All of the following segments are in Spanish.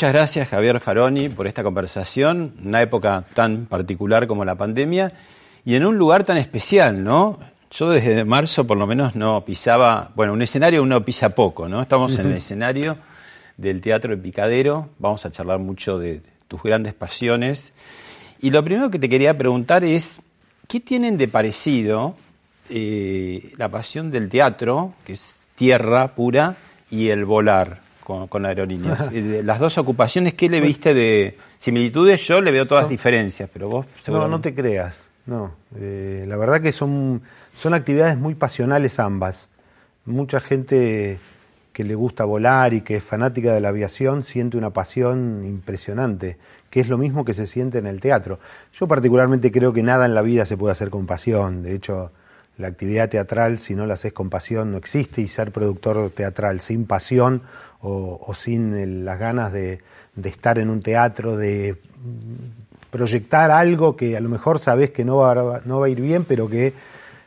Muchas gracias Javier Faroni por esta conversación, una época tan particular como la pandemia y en un lugar tan especial, ¿no? Yo desde marzo por lo menos no pisaba, bueno, un escenario uno pisa poco, ¿no? Estamos en el escenario del Teatro de Picadero, vamos a charlar mucho de tus grandes pasiones y lo primero que te quería preguntar es, ¿qué tienen de parecido eh, la pasión del teatro, que es tierra pura, y el volar? Con, aerolíneas. Eh, las dos ocupaciones, ¿qué le viste de similitudes? Yo le veo todas diferencias, pero vos No, no te creas, no. Eh, la verdad que son, son actividades muy pasionales ambas. Mucha gente que le gusta volar y que es fanática de la aviación siente una pasión impresionante, que es lo mismo que se siente en el teatro. Yo particularmente creo que nada en la vida se puede hacer con pasión. De hecho, la actividad teatral, si no la haces con pasión, no existe y ser productor teatral sin pasión o, sin las ganas de, estar en un teatro, de proyectar algo que a lo mejor sabes que no va, no va a ir bien, pero que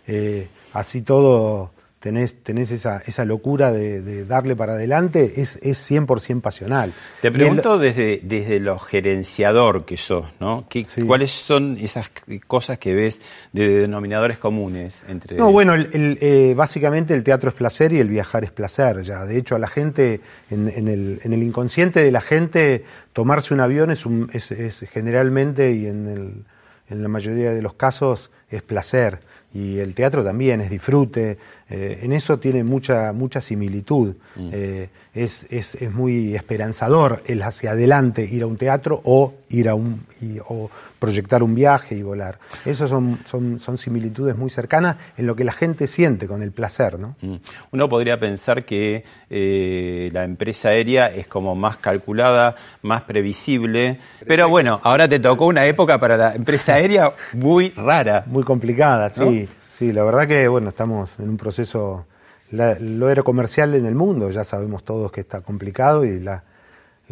eh, así todo tenés, tenés esa, esa locura de, darle para adelante, es, es 100% pasional. Te pregunto desde, desde lo gerenciador que sos, ¿no? ¿Cuáles son esas cosas que ves de denominadores comunes entre... No, bueno, el, eh, básicamente el teatro es placer y el viajar es placer, ya. De hecho, a la gente, en, en, el, en el, inconsciente de la gente, tomarse un avión es, un, es, es generalmente y en, el, en la mayoría de los casos es placer y el teatro también es disfrute, eh, en eso tiene mucha, mucha similitud. Mm. Eh, es, es, es, muy esperanzador el hacia adelante ir a un teatro o ir a un o proyectar un viaje y volar. Esas son, son, son, similitudes muy cercanas en lo que la gente siente con el placer. ¿no? Mm. Uno podría pensar que eh, la empresa aérea es como más calculada, más previsible, pero bueno, ahora te tocó una época para la empresa aérea muy rara. Muy complicada, sí. Sí, la verdad que bueno, estamos en un proceso, lo aerocomercial en el mundo, ya sabemos todos que está complicado y la,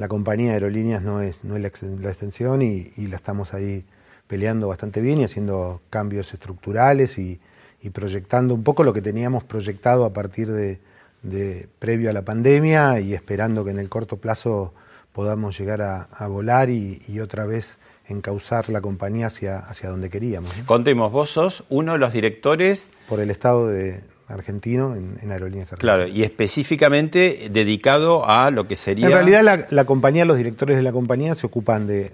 compañía de aerolíneas no es, no es la, extensión y, la estamos ahí peleando bastante bien y haciendo cambios estructurales y, proyectando un poco lo que teníamos proyectado a partir de, previo a la pandemia y esperando que en el corto plazo podamos llegar a, volar y, y otra vez encauzar la compañía hacia, hacia donde queríamos. Contemos, vos sos uno de los directores... Por el Estado de argentino en, Aerolíneas Argentinas. Claro, y específicamente dedicado a lo que sería... En realidad la, compañía, los directores de la compañía se ocupan de,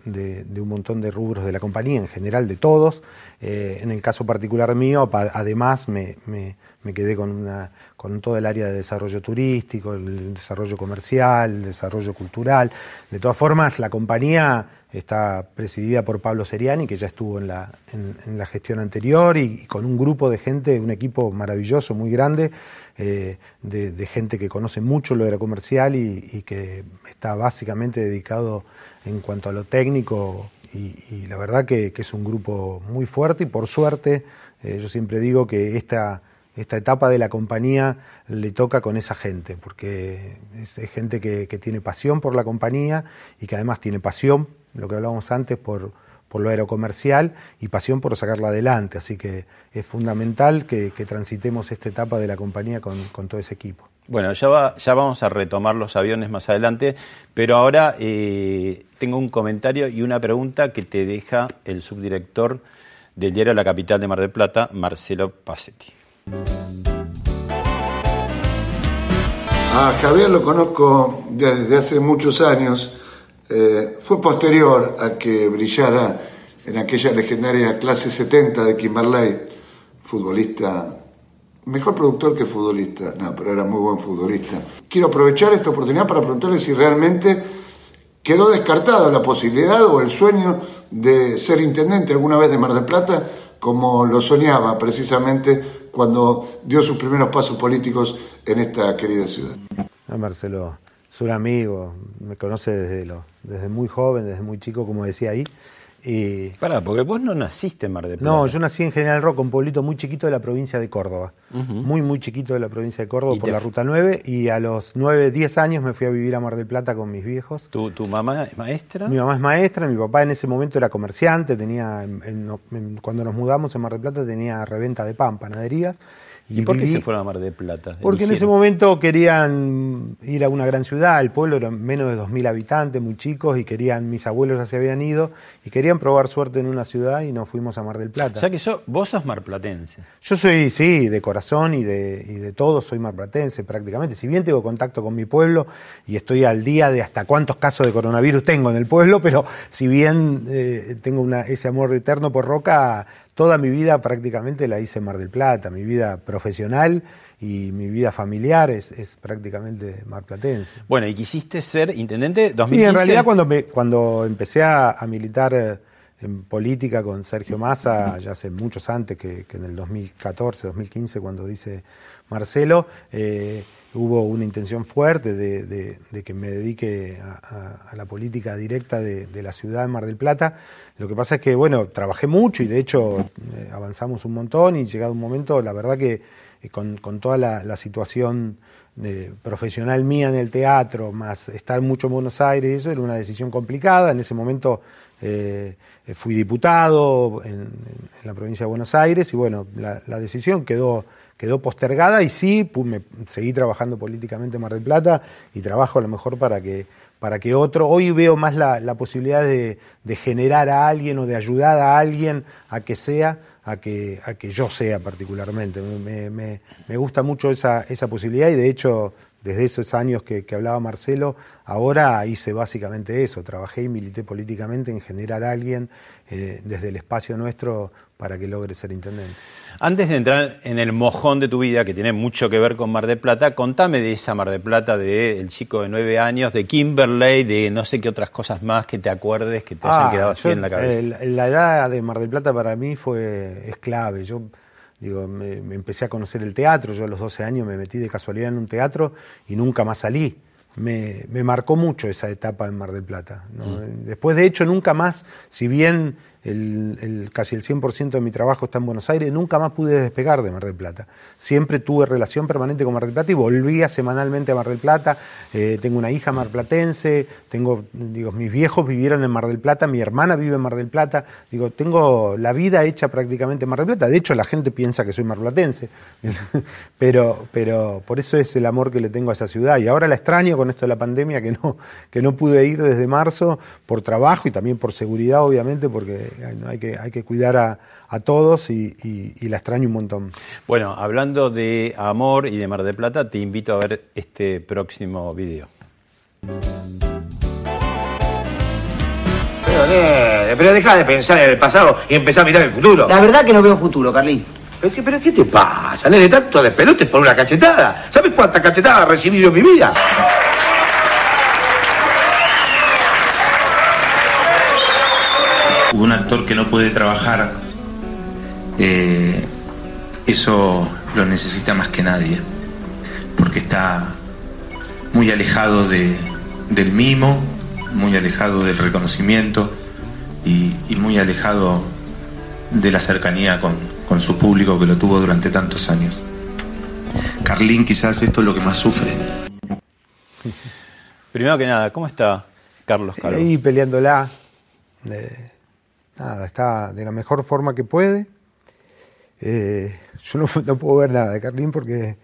un montón de rubros de la compañía, en general de todos. Eh, en el caso particular mío, además me, me, quedé con, una, con todo el área de desarrollo turístico, el desarrollo comercial, el desarrollo cultural. De todas formas, la compañía está presidida por Pablo Seriani, que ya estuvo en la, en, la gestión anterior, y, con un grupo de gente, un equipo maravilloso, muy grande, eh, de, gente que conoce mucho lo era comercial y, que está básicamente dedicado en cuanto a lo técnico, y, la verdad que, es un grupo muy fuerte, y por suerte, eh, yo siempre digo que esta esta etapa de la compañía le toca con esa gente, porque es, gente que, tiene pasión por la compañía y que además tiene pasión, lo que hablábamos antes, por, por lo aerocomercial y pasión por sacarla adelante. Así que es fundamental que, transitemos esta etapa de la compañía con, todo ese equipo. Bueno, ya, ya vamos a retomar los aviones más adelante, pero ahora eh, tengo un comentario y una pregunta que te deja el subdirector del diario La Capital de Mar del Plata, Marcelo Passetti. A Javier lo conozco desde hace muchos años. Eh, fue posterior a que brillara en aquella legendaria clase 70 de Kimberley, futbolista, mejor productor que futbolista, no, pero era muy buen futbolista. Quiero aprovechar esta oportunidad para preguntarle si realmente quedó descartada la posibilidad o el sueño de ser intendente alguna vez de Mar del Plata, como lo soñaba precisamente cuando dio sus primeros pasos políticos en esta querida ciudad. Marcelo, es un amigo, me conoce desde, desde muy joven, desde muy chico, como decía ahí. Pará, porque vos no naciste en Mar del Plata. No, yo nací en General Roca, un pueblito muy chiquito de la provincia de Córdoba. Muy, muy chiquito de la provincia de Córdoba por la Ruta 9. Y a los 9, 10 años me fui a vivir a Mar del Plata con mis viejos. ¿Tu, tu mamá es maestra? Mi mamá es maestra, mi papá en ese momento era comerciante, tenía cuando nos mudamos en Mar del Plata tenía reventa de pan, panaderías. ¿Y, por qué se fueron a Mar del Plata? Porque en ese momento querían ir a una gran ciudad, el pueblo era menos de 2.000 habitantes, muy chicos, y querían, mis abuelos ya se habían ido, y querían probar suerte en una ciudad y nos fuimos a Mar del Plata. O sea que vos sos marplatense. Yo soy, sí, de corazón y de, y de todo soy marplatense prácticamente. Si bien tengo contacto con mi pueblo y estoy al día de hasta cuántos casos de coronavirus tengo en el pueblo, pero si bien eh, tengo una, ese amor eterno por Roca, toda mi vida prácticamente la hice en Mar del Plata, mi vida profesional y mi vida familiar es, es prácticamente marplatense. Bueno, ¿y quisiste ser intendente 2015? Sí, en realidad cuando, me, cuando empecé a, militar eh, en política con Sergio Massa, ya hace muchos antes que, en el 2014, 2015, cuando dice Marcelo, eh, hubo una intención fuerte de, que me dedique a, la política directa de, la ciudad de Mar del Plata. Lo que pasa es que, bueno, trabajé mucho y de hecho eh, avanzamos un montón y llegado un momento, la verdad que eh, con, toda la, situación eh, profesional mía en el teatro, más estar mucho en Buenos Aires, eso era una decisión complicada. En ese momento fui diputado en, la provincia de Buenos Aires y bueno, la decisión quedó quedó postergada y sí, me, seguí trabajando políticamente en Mar del Plata y trabajo a lo mejor para que, para que otro, hoy veo más la, posibilidad de, generar a alguien o de ayudar a alguien a que sea, a que, a que yo sea particularmente. Me, me, me gusta mucho esa, esa posibilidad y de hecho desde esos años que, hablaba Marcelo, ahora hice básicamente eso, trabajé y milité políticamente en generar a alguien eh, desde el espacio nuestro para que logre ser intendente. Antes de entrar en el mojón de tu vida, que tiene mucho que ver con Mar del Plata, contame de esa Mar del Plata, de el chico de nueve años, de Kimberley, de no sé qué otras cosas más que te acuerdes, que te hayan ah, quedado así en la cabeza. la edad de Mar del Plata para mí fue es clave. Yo digo, me, empecé a conocer el teatro, yo a los 12 años me metí de casualidad en un teatro y nunca más salí. Me, marcó mucho esa etapa en Mar del Plata. Mm. Después, de hecho, nunca más, si bien el, casi el 100% de mi trabajo está en Buenos Aires, nunca más pude despegar de Mar del Plata. Siempre tuve relación permanente con Mar del Plata y volvía semanalmente a Mar del Plata. Eh, tengo una hija marplatense, tengo, digo, mis viejos vivieron en Mar del Plata, mi hermana vive en Mar del Plata. Digo, tengo la vida hecha prácticamente en Mar del Plata. De hecho, la gente piensa que soy marplatense, pero, pero por eso es el amor que le tengo a esa ciudad. Y ahora la extraño con esto de la pandemia, que no, que no pude ir desde marzo por trabajo y también por seguridad, obviamente, porque hay que, hay que cuidar a, todos y, la extraño un montón. Bueno, hablando de amor y de Mar del Plata, te invito a ver este próximo video. Pero, pero deja de pensar en el pasado y empezar a mirar el futuro. La verdad que no veo futuro, Carlín. ¿Pero qué, pero qué te pasa, de Tanto de pelotes por una cachetada. ¿Sabes cuántas cachetadas he recibido en mi vida? Un actor que no puede trabajar, eh, eso lo necesita más que nadie, porque está muy alejado del mimo, muy alejado del reconocimiento y, muy alejado de la cercanía con, con, su público que lo tuvo durante tantos años. Carlín quizás esto es lo que más sufre. Primero que nada, ¿cómo está Carlos Calvo? Ahí peleándola. Nada, está de la mejor forma que puede. Eh, yo no, puedo ver nada de Carlín porque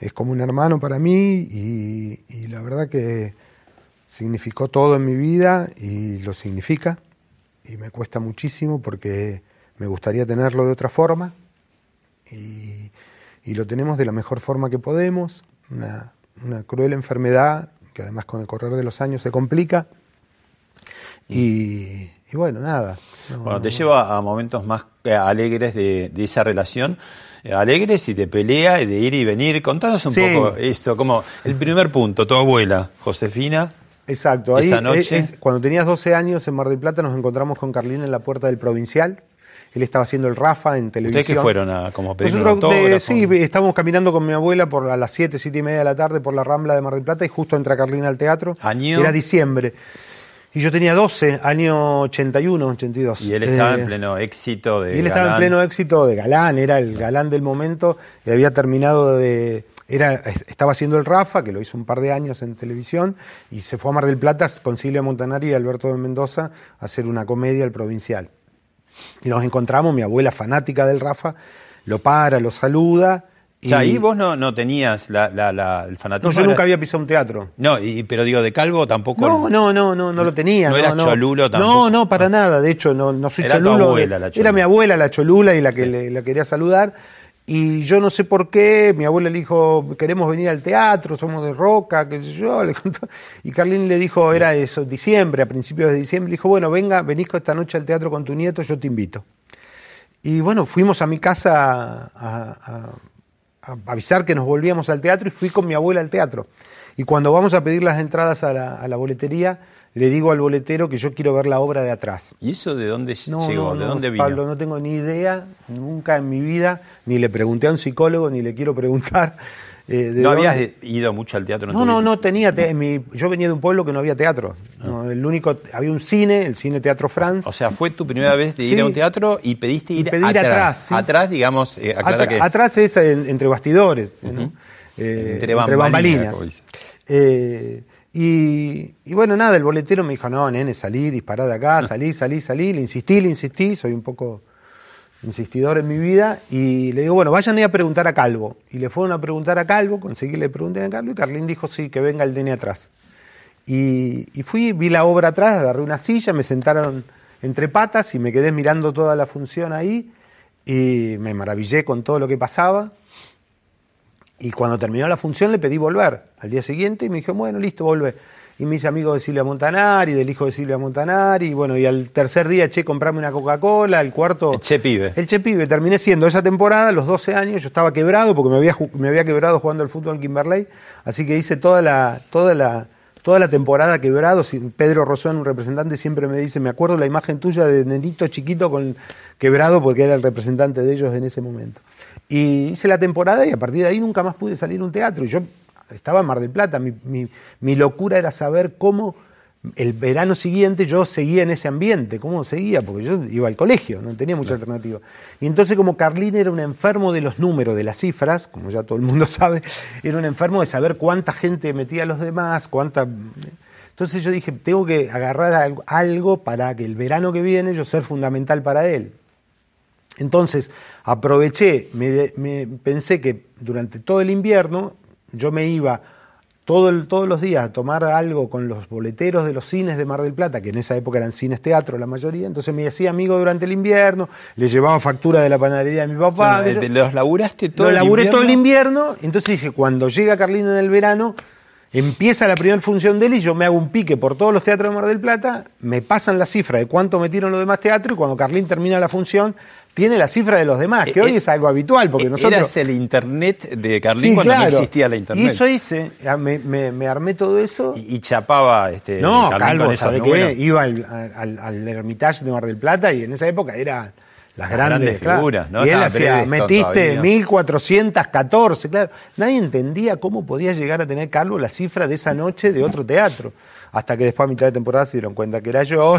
es como un hermano para mí y, y, la verdad que significó todo en mi vida y lo significa. Y me cuesta muchísimo porque me gustaría tenerlo de otra forma. Y, y lo tenemos de la mejor forma que podemos, una, una, cruel enfermedad que además con el correr de los años se complica y, y bueno, nada. No, bueno, te lleva a momentos más eh, alegres de, de esa relación, eh, alegres y de pelea y de ir y venir. Contanos un sí. poco esto, como el primer punto, tu abuela, Josefina. Exacto, ahí esa noche. es- cuando tenías 12 años en Mar del Plata nos encontramos con Carlín en la puerta del Provincial. Él estaba haciendo el Rafa en televisión. ¿Ustedes qué fueron a como pedir un Nosotros de- autógrafo? sí, estábamos caminando con mi abuela por a las 7, 7 y media de la tarde por la Rambla de Mar del Plata y justo entra Carlín al teatro. ¿Año? Era diciembre. Y yo tenía 12, año 81, 82. Y él estaba Eh, en pleno éxito de y él estaba en pleno éxito de galán, era el galán del momento, y había terminado de. Era, estaba haciendo el Rafa, que lo hizo un par de años en televisión, y se fue a Mar del Plata con Silvia Montanari y Alberto de Mendoza a hacer una comedia al provincial. Y nos encontramos, mi abuela fanática del Rafa, lo para, lo saluda. O sea, ahí vos no, no tenías la, la, la- el fanatismo. No, yo nunca había pisado un teatro. No, y, pero digo, de Calvo tampoco. No, no, no, no, no lo tenía. No No, era no. cholulo tampoco. No, no, para nada. De hecho, no, no soy Era tu cholulo. abuela la cholula. Era mi abuela la cholula y la que le, la quería saludar. Y yo no sé por qué, mi abuela le dijo, queremos venir al teatro, somos de Roca, qué sé yo. Le contó. Y Carlín le dijo, era eso, diciembre, a principios de diciembre, le dijo, bueno, venga, venís esta noche al teatro con tu nieto, yo te invito. Y bueno, fuimos a mi casa a avisar que nos volvíamos al teatro y fui con mi abuela al teatro. Y cuando vamos a pedir las entradas a la, a la boletería, le digo al boletero que yo quiero ver la obra de atrás. ¿Y eso de dónde No, llegó? no, ¿De dónde vino? Pablo, no tengo ni idea, nunca en mi vida, ni le pregunté a un psicólogo, ni le quiero preguntar. eh, de ¿No dónde- habías ido mucho al teatro? no, no, no tenía. te- mi- yo venía de un pueblo que no había teatro. No, el único, había un cine, el cine Teatro France. O sea, fue tu primera vez de ir Sí. a un teatro y pediste Y ir pedí ir atrás. atrás, sí. digamos, eh, aclara que es. Atrás es en- entre bastidores, ¿no? Eh, Entre bambalinas. Eh, y, y bueno, nada, el boletero me dijo, no, nene, salí, dispará de acá, salí, salí, salí. Le insistí, le insistí, soy un poco insistidor en mi vida. Y le digo, bueno, vayan a preguntar a Calvo. Y le fueron a preguntar a Calvo, conseguí que le pregunten a Calvo, y Carlín dijo, sí, que venga el nene atrás. Y, y fui, vi la obra atrás, agarré una silla, me sentaron entre patas y me quedé mirando toda la función ahí y me maravillé con todo lo que pasaba. Y cuando terminó la función le pedí volver al día siguiente y me dijo, bueno, listo, vuelve. Y me hice amigo de Silvia Montanari, del hijo de Silvia Montanari, y bueno, y al tercer día, che, comprame una Coca-Cola, el cuarto... El Che Pibe. El Che Pibe, terminé siendo esa temporada, a los 12 años, yo estaba quebrado porque me había, me había quebrado jugando al fútbol en Kimberley, así que hice toda la, toda la, toda la temporada quebrado. Pedro Rosón, un representante, siempre me dice, me acuerdo la imagen tuya de nenito chiquito con quebrado porque era el representante de ellos en ese momento. Y hice la temporada y a partir de ahí nunca más pude salir a un teatro. Y yo estaba en Mar del Plata, mi locura era saber cómo el verano siguiente yo seguía en ese ambiente, cómo seguía, porque yo iba al colegio, no tenía mucha alternativa. Y entonces como Carlín era un enfermo de los números, de las cifras, como ya todo el mundo sabe, era un enfermo de saber cuánta gente metía a los demás, cuánta... Entonces yo dije, tengo que agarrar algo- algo para que el verano que viene yo ser fundamental para él. Entonces, aproveché, me, me- pensé que durante todo el invierno yo me iba todo el- todos los días a tomar algo con los boleteros de los cines de Mar del Plata, que en esa época eran cines teatro la mayoría, entonces me hacía amigo durante el invierno, le llevaba factura de la panadería de mi papá. O sea, que yo- ¿te ¿Los laburaste todo el laburé invierno? todo el invierno, entonces dije, cuando llega Carlino en el verano, empieza la primera función de él y yo me hago un pique por todos los teatros de Mar del Plata, me pasan la cifra de cuánto metieron los demás teatros y cuando Carlín termina la función, tiene la cifra de los demás, que Eh, hoy eh, es algo habitual, porque Eh, nosotros... Eras el internet de Carlín Sí, cuando no existía la internet. Y eso hice, ya me, me- me armé todo eso. Y, y chapaba este, no, Carlín Calvo, con ¿sabe qué? Iba al, al, al Hermitage de Mar del Plata y en esa época era las Las grandes, grandes claro. figuras, ¿no? Y él hacía, metiste todavía. 1414, claro. Nadie entendía cómo podía llegar a tener Calvo la cifra de esa noche de otro teatro. Hasta que después a mitad de temporada se dieron cuenta que era yo.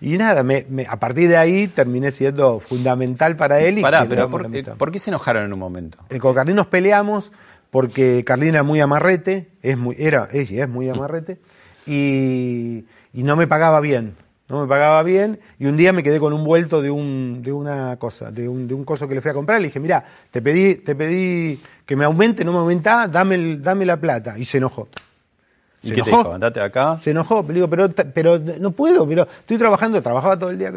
Y, y nada, me- me- a partir de ahí terminé siendo fundamental para él. Y Pará, pero ¿por, eh. ¿por qué se enojaron en un momento? Eh, con Carlín nos peleamos porque Carlín era muy amarrete, es muy, era, es, muy amarrete, y, y no me pagaba bien. no me pagaba bien, y un día me quedé con un vuelto de, un, de una cosa, de un, de un coso que le fui a comprar, le dije, mira, te pedí, te pedí que me aumente, no me aumentaba, dame, el- dame la plata, y se enojó. ¿Y Se qué te enojó. dijo? Andate acá. Se enojó, le digo, pero, pero no puedo, pero estoy trabajando, trabajaba todo el día.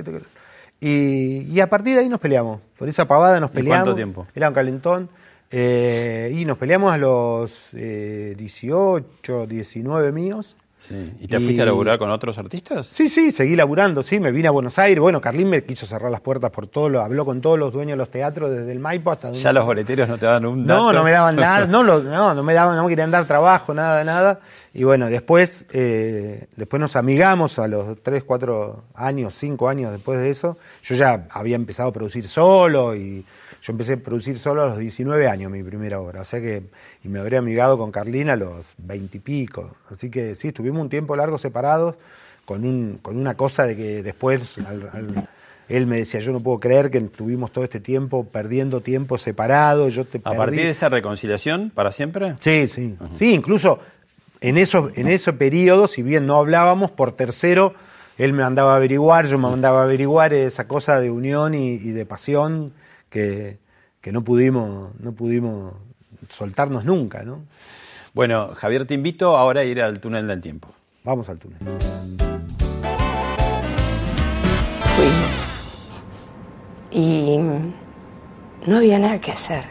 Y, y a partir de ahí nos peleamos. Por esa pavada nos ¿Y peleamos. cuánto tiempo? Era un calentón. eh, y nos peleamos a los eh, 18, 19 míos. Sí. ¿Y te Y- fuiste a laburar con otros artistas? Sí, sí, seguí laburando, sí, me vine a Buenos Aires. Bueno, Carlín me quiso cerrar las puertas por todo, lo, habló con todos los dueños de los teatros, desde el Maipo hasta donde Ya los boleteros no te dan un dato. no, no me daban nada, no, lo- no, no me daban, no me querían dar trabajo, nada, nada. Y bueno, después, eh, después nos amigamos a los 3, 4 años, 5 años después de eso. Yo ya había empezado a producir solo y yo empecé a producir solo a los 19 años mi primera obra. O sea que, y me habré amigado con Carlina a los 20 y pico. Así que sí, estuvimos un tiempo largo separados con, un, con una cosa de que después al- al- él me decía, yo no puedo creer que tuvimos todo este tiempo perdiendo tiempo separados, yo te ¿A perdí". partir de esa reconciliación, para siempre? Sí, sí. Sí, incluso en, esos, en ese periodo, si bien no hablábamos, por tercero, él me mandaba a averiguar, yo me mandaba a averiguar esa cosa de unión y, y de pasión que, que no pudimos, no pudimos soltarnos nunca, ¿no? Bueno, Javier, te invito ahora a ir al túnel del tiempo. Vamos al túnel. Fuimos. Y no había nada que hacer.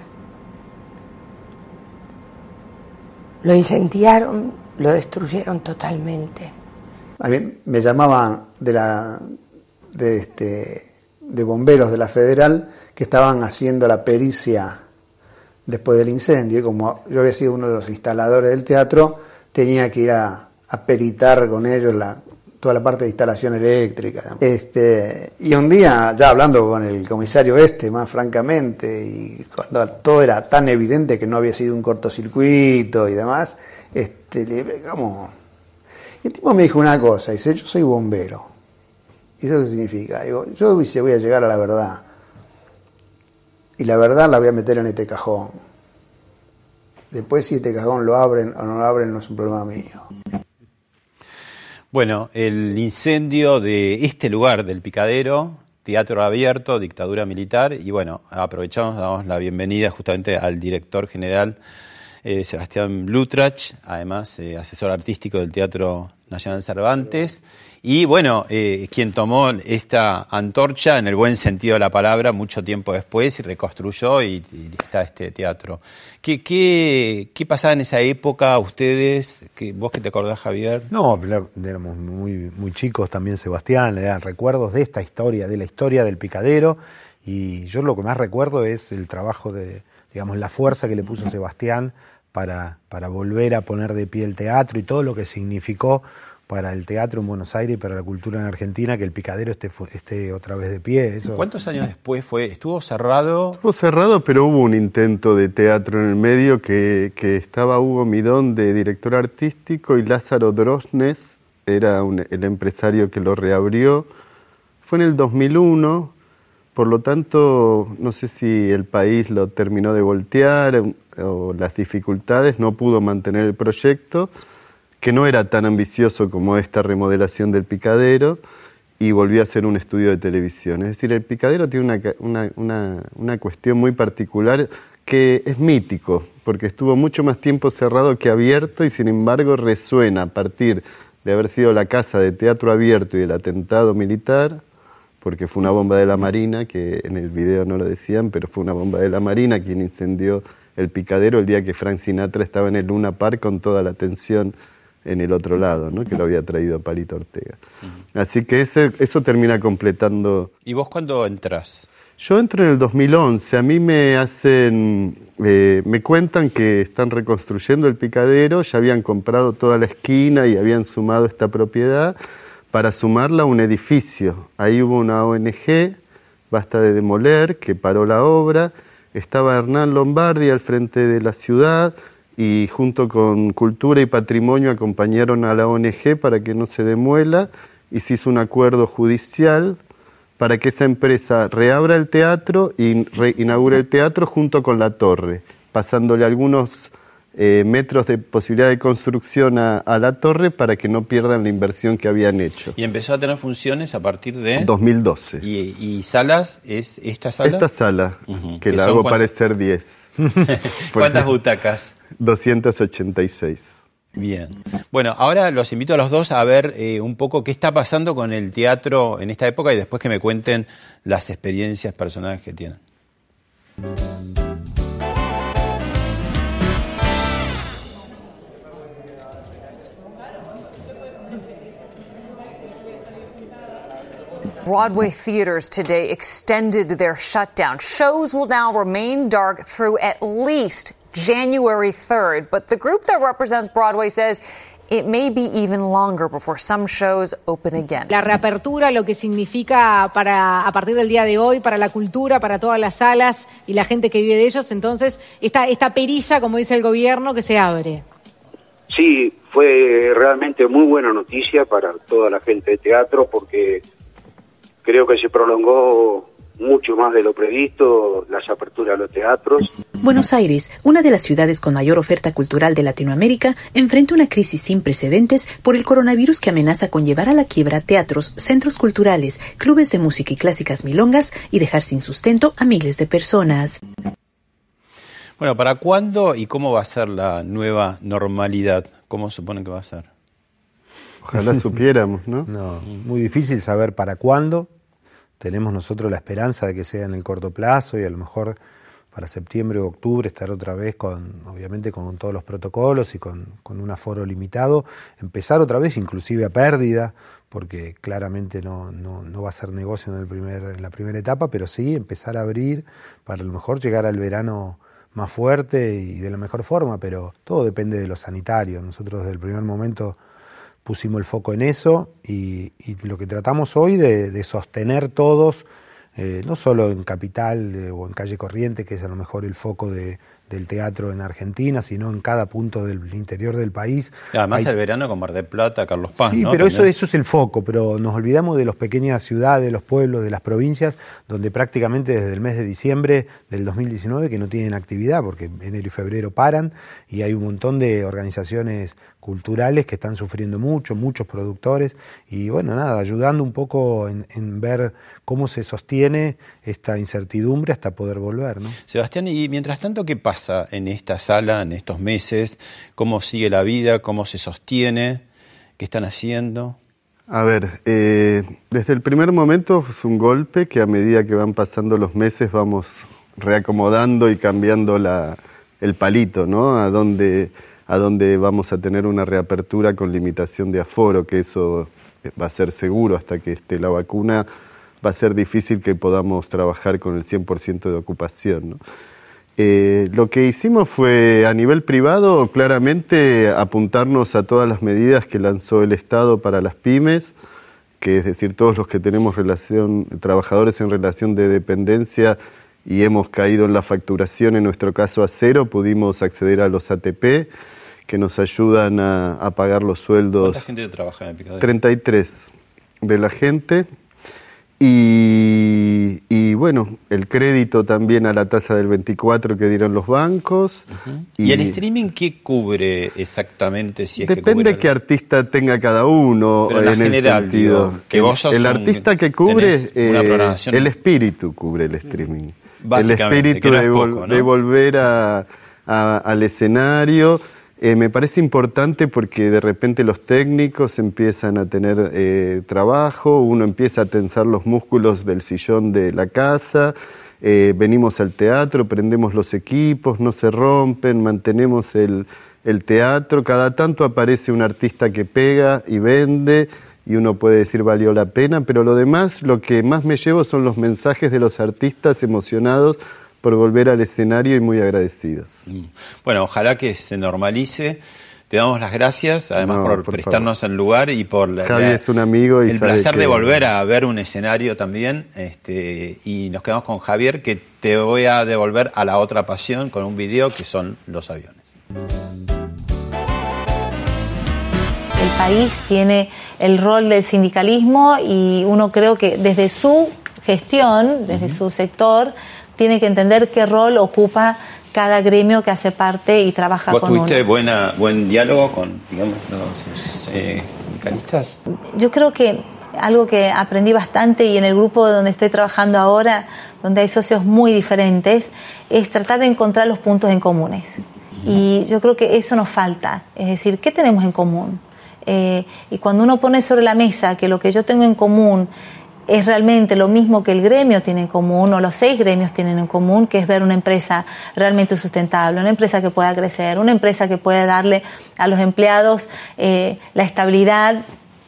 Lo incendiaron, lo destruyeron totalmente. A mí me llamaban de la de este de bomberos de la federal que estaban haciendo la pericia después del incendio y como yo había sido uno de los instaladores del teatro tenía que ir a, peritar con ellos toda la parte de instalación eléctrica este y un día ya hablando con el comisario este más francamente y cuando todo era tan evidente que no había sido un cortocircuito y demás este le ¿cómo? Y el tipo me dijo una cosa, dice, yo soy bombero. ¿Y eso qué significa? Digo, yo voy a llegar a la verdad. Y la verdad la voy a meter en este cajón. Después si este cajón lo abren o no lo abren no es un problema mío. Bueno, el incendio de este lugar, del Picadero, teatro abierto, dictadura militar, y bueno, aprovechamos, damos la bienvenida justamente al director general eh, Sebastián Blutrach, además eh, asesor artístico del Teatro Nacional Cervantes, y bueno, eh, quien tomó esta antorcha en el buen sentido de la palabra mucho tiempo después y reconstruyó y, está este teatro. ¿Qué, qué, qué pasaba en esa época ustedes? ¿Qué, ¿Vos que te acordás, Javier? No, éramos muy, muy chicos también, Sebastián, le eran recuerdos de esta historia, de la historia del picadero, y yo lo que más recuerdo es el trabajo de, digamos, la fuerza que le puso Sebastián para, para volver a poner de pie el teatro y todo lo que significó para el teatro en Buenos Aires y para la cultura en Argentina que el picadero esté, esté otra vez de pie. Eso, ¿Cuántos años después fue? ¿Estuvo cerrado? Estuvo cerrado, pero hubo un intento de teatro en el medio que, que estaba Hugo Midón de director artístico y Lázaro Drosnes era un- el empresario que lo reabrió. Fue en el 2001, por lo tanto, no sé si el país lo terminó de voltear o, o las dificultades, no pudo mantener el proyecto, que no era tan ambicioso como esta remodelación del picadero y volvió a ser un estudio de televisión. Es decir, el picadero tiene una, una, una, una cuestión muy particular que es mítico, porque estuvo mucho más tiempo cerrado que abierto y sin embargo resuena a partir de haber sido la casa de teatro abierto y el atentado militar, porque fue una bomba de la Marina, que en el video no lo decían, pero fue una bomba de la Marina quien incendió el picadero el día que Frank Sinatra estaba en el Luna Park con toda la atención en el otro lado, ¿no? que lo había traído Palito Ortega. Así que ese, eso termina completando ¿Y vos cuándo entras? yo entro en el 2011, a mí me hacen, eh, me cuentan que están reconstruyendo el picadero, ya habían comprado toda la esquina y habían sumado esta propiedad para sumarla a un edificio. Ahí hubo una ONG, Basta de Demoler, que paró la obra, estaba Hernán Lombardi al frente de la ciudad y junto con Cultura y Patrimonio acompañaron a la ONG para que no se demuela y se hizo un acuerdo judicial para que esa empresa reabra el teatro y re- inaugure el teatro junto con la torre, pasándole algunos eh, metros de posibilidad de construcción a, a, la torre para que no pierdan la inversión que habían hecho. Y empezó a tener funciones a partir de... 2012. ¿Y, y salas? ¿Es esta sala? Esta sala, uh -huh. que la hago parecer 10. ¿Cuántas butacas? 286. Bien. Bueno, ahora los invito a los dos a ver eh, un poco qué está pasando con el teatro en esta época y después que me cuenten las experiencias personales que tienen. Broadway theaters today extended their shutdown. Shows will now remain dark through at least January 3rd, but the group that represents Broadway says it may be even longer before some shows open again. La reapertura, lo que significa para a partir del día de hoy para la cultura, para todas las salas y la gente que vive de ellos, entonces esta esta perilla, como dice el gobierno, que se abre. Sí, fue realmente muy buena noticia para toda la gente de teatro porque creo que se prolongó mucho más de lo previsto las aperturas de los teatros. Buenos Aires, una de las ciudades con mayor oferta cultural de Latinoamérica, enfrenta una crisis sin precedentes por el coronavirus que amenaza con llevar a la quiebra teatros, centros culturales, clubes de música y clásicas milongas y dejar sin sustento a miles de personas. Bueno, ¿para cuándo y cómo va a ser la nueva normalidad? ¿Cómo supone que va a ser? Ojalá supiéramos, ¿no? No, muy difícil saber para cuándo tenemos nosotros la esperanza de que sea en el corto plazo y a lo mejor para septiembre o octubre estar otra vez con, obviamente con todos los protocolos y con, con un aforo limitado, empezar otra vez inclusive a pérdida, porque claramente no, no, no va a ser negocio en, el primer, en la primera etapa, pero sí empezar a abrir para a lo mejor llegar al verano más fuerte y de la mejor forma, pero todo depende de lo sanitario. Nosotros desde el primer momento pusimos el foco en eso y, y lo que tratamos hoy de, de sostener todos, eh, no solo en Capital eh, o en Calle Corriente, que es a lo mejor el foco de, del teatro en Argentina, sino en cada punto del interior del país. Además Hay... el verano con Mar del Plata, Carlos Paz. Sí, ¿no? pero eso, eso es el foco, pero nos olvidamos de las pequeñas ciudades, de los pueblos, de las provincias, donde prácticamente desde el mes de diciembre del 2019 que no tienen actividad, porque enero y febrero paran y hay un montón de organizaciones culturales que están sufriendo mucho, muchos productores, y bueno, nada, ayudando un poco en, en ver cómo se sostiene esta incertidumbre hasta poder volver. ¿no? Sebastián, y mientras tanto, ¿qué pasa en esta sala, en estos meses? ¿Cómo sigue la vida? ¿Cómo se sostiene? ¿Qué están haciendo? A ver, eh, desde el primer momento es un golpe que a medida que van pasando los meses vamos reacomodando y cambiando la, el palito, ¿no? A dónde, a dónde vamos a tener una reapertura con limitación de aforo, que eso va a ser seguro hasta que esté la vacuna, va a ser difícil que podamos trabajar con el 100% de ocupación, ¿no? Eh, lo que hicimos fue a nivel privado claramente apuntarnos a todas las medidas que lanzó el Estado para las pymes, que es decir, todos los que tenemos relación, trabajadores en relación de dependencia y hemos caído en la facturación, en nuestro caso a cero, pudimos acceder a los ATP que nos ayudan a, a pagar los sueldos. ¿Cuánta gente trabaja en el Picadero? 33 de la gente. Y, y, bueno, el crédito también a la tasa del 24 que dieron los bancos. Uh -huh. y, ¿Y, el streaming qué cubre exactamente? Si es depende que qué artista tenga cada uno Pero en, en general, el sentido. Digo, que vos sos el un, artista que cubre, eh, el espíritu cubre el streaming. El no espíritu de, ¿no? de, volver a, a, al escenario. Eh, me parece importante porque de repente los técnicos empiezan a tener eh, trabajo, uno empieza a tensar los músculos del sillón de la casa, eh, venimos al teatro, prendemos los equipos, no se rompen, mantenemos el, el teatro, cada tanto aparece un artista que pega y vende y uno puede decir valió la pena, pero lo demás, lo que más me llevo son los mensajes de los artistas emocionados por volver al escenario y muy agradecidos. Mm. Bueno, ojalá que se normalice. Te damos las gracias, además no, por, por, prestarnos favor. el lugar y por la, Javi es un amigo y el placer que... de volver a ver un escenario también. Este, y nos quedamos con Javier, que te voy a devolver a la otra pasión con un video que son los aviones. El país tiene el rol del sindicalismo y uno creo que desde su gestión, desde uh -huh. su sector, tiene que entender qué rol ocupa cada gremio que hace parte y trabaja ¿Vos con tuviste uno. buena, buen diálogo con, digamos, los eh, sindicalistas? Yo creo que algo que aprendí bastante y en el grupo donde estoy trabajando ahora, donde hay socios muy diferentes, es tratar de encontrar los puntos en comunes. Y yo creo que eso nos falta, es decir, ¿qué tenemos en común? Eh, y cuando uno pone sobre la mesa que lo que yo tengo en común es realmente lo mismo que el gremio tiene en común o los seis gremios tienen en común, que es ver una empresa realmente sustentable, una empresa que pueda crecer, una empresa que pueda darle a los empleados eh, la estabilidad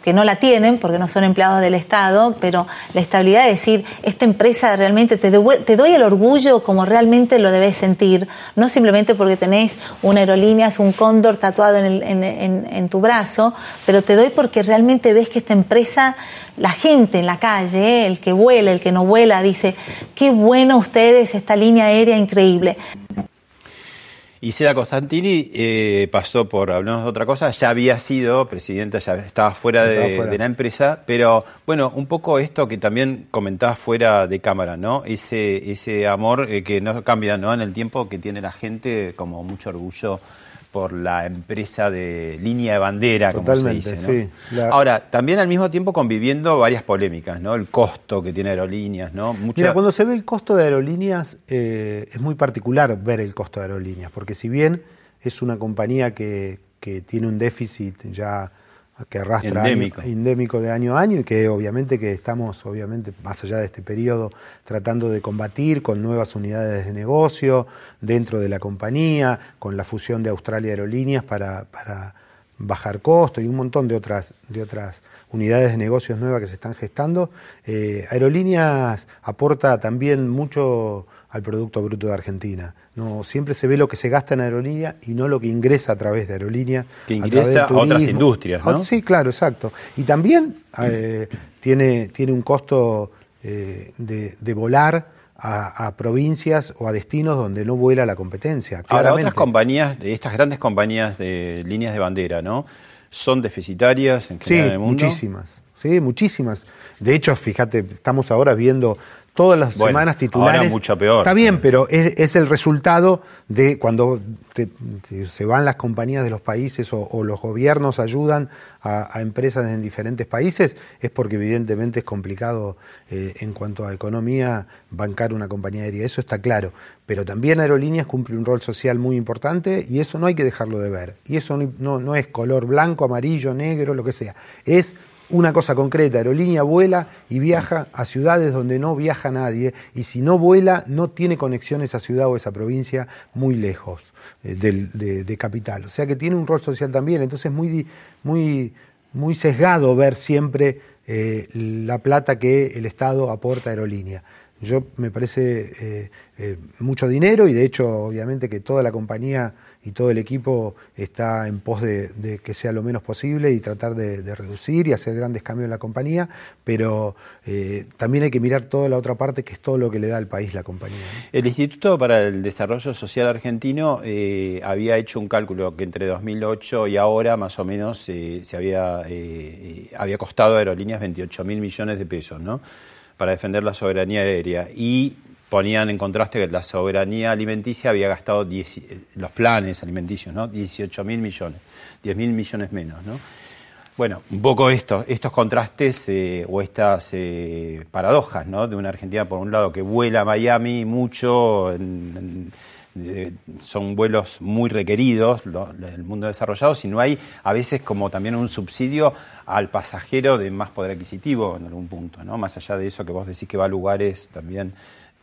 que no la tienen porque no son empleados del Estado, pero la estabilidad de decir, esta empresa realmente te, te doy el orgullo como realmente lo debes sentir, no simplemente porque tenés una aerolínea, un cóndor tatuado en- en tu brazo, pero te doy porque realmente ves que esta empresa, la gente en la calle, el que vuela, el que no vuela, dice, qué bueno ustedes, esta línea aérea increíble. Y Seda Constantini eh, pasó por, hablamos de otra cosa, ya había sido presidenta, ya estaba fuera, de, Estaba fuera. de la empresa, pero bueno, un poco esto que también comentabas fuera de cámara, ¿no? Ese, ese amor eh, que no cambia, ¿no? En el tiempo que tiene la gente, como mucho orgullo por la empresa de línea de bandera, como se dice, ¿no? sí. La- Ahora, también al mismo tiempo conviviendo varias polémicas, ¿no? El costo que tiene aerolíneas, ¿no? Mucha- Mira, cuando se ve el costo de aerolíneas, eh, es muy particular ver el costo de aerolíneas, porque si bien es una compañía que, que tiene un déficit ya que arrastra año- endémico de año a año y que obviamente que estamos, obviamente, más allá de este periodo, tratando de combatir con nuevas unidades de negocio dentro de la compañía, con la fusión de Australia Aerolíneas para, para bajar costos y un montón de otras, de otras unidades de negocios nuevas que se están gestando. Eh, Aerolíneas aporta también mucho al Producto Bruto de Argentina. No, siempre se ve lo que se gasta en aerolínea y no lo que ingresa a través de aerolínea. Que a ingresa a otras industrias, ¿no? Ah, Sí, claro, exacto. Y también eh, tiene, tiene un costo eh, de, de volar a, a provincias o a destinos donde no vuela la competencia. Ahora, otras compañías, de estas grandes compañías de líneas de bandera, ¿no? ¿Son deficitarias en Sí, general en el mundo? muchísimas. Sí, muchísimas. De hecho, fíjate, estamos ahora viendo todas las Bueno, semanas titulares. ahora mucho peor. Está bien, pero es, es el resultado de cuando te- te- se van las compañías de los países o, o los gobiernos ayudan a, a empresas en diferentes países, es porque evidentemente es complicado eh, en cuanto a economía bancar una compañía aérea. Eso está claro. Pero también Aerolíneas cumple un rol social muy importante y eso no hay que dejarlo de ver. Y eso no, no- no es color blanco, amarillo, negro, lo que sea. Es una cosa concreta, Aerolínea vuela y viaja a ciudades donde no viaja nadie y si no vuela no tiene conexión esa ciudad o esa provincia muy lejos eh, del- de, capital. O sea que tiene un rol social también, entonces es muy, muy, muy sesgado ver siempre eh, la plata que el Estado aporta a Aerolínea. Yo me parece eh, mucho dinero y de hecho obviamente que toda la compañía y todo el equipo está en pos de, que sea lo menos posible y tratar de, reducir y hacer grandes cambios en la compañía, pero eh, también hay que mirar toda la otra parte que es todo lo que le da al país la compañía. El Instituto para el Desarrollo Social Argentino eh, había hecho un cálculo que entre 2008 y ahora más o menos eh, se había, había costado a aerolíneas 28 mil millones de pesos ¿no? para defender la soberanía aérea y ponían en contraste que la soberanía alimenticia había gastado 10 eh, los planes alimenticios, ¿no? 18 mil millones, 10 mil millones menos. ¿no? Bueno, un poco esto, estos contrastes eh, o estas eh, paradojas ¿no? de una Argentina, por un lado, que vuela a Miami mucho, en- eh, son vuelos muy requeridos, lo- el mundo desarrollado, si no hay a veces como también un subsidio al pasajero de más poder adquisitivo en algún punto, ¿no? más allá de eso que vos decís que va a lugares también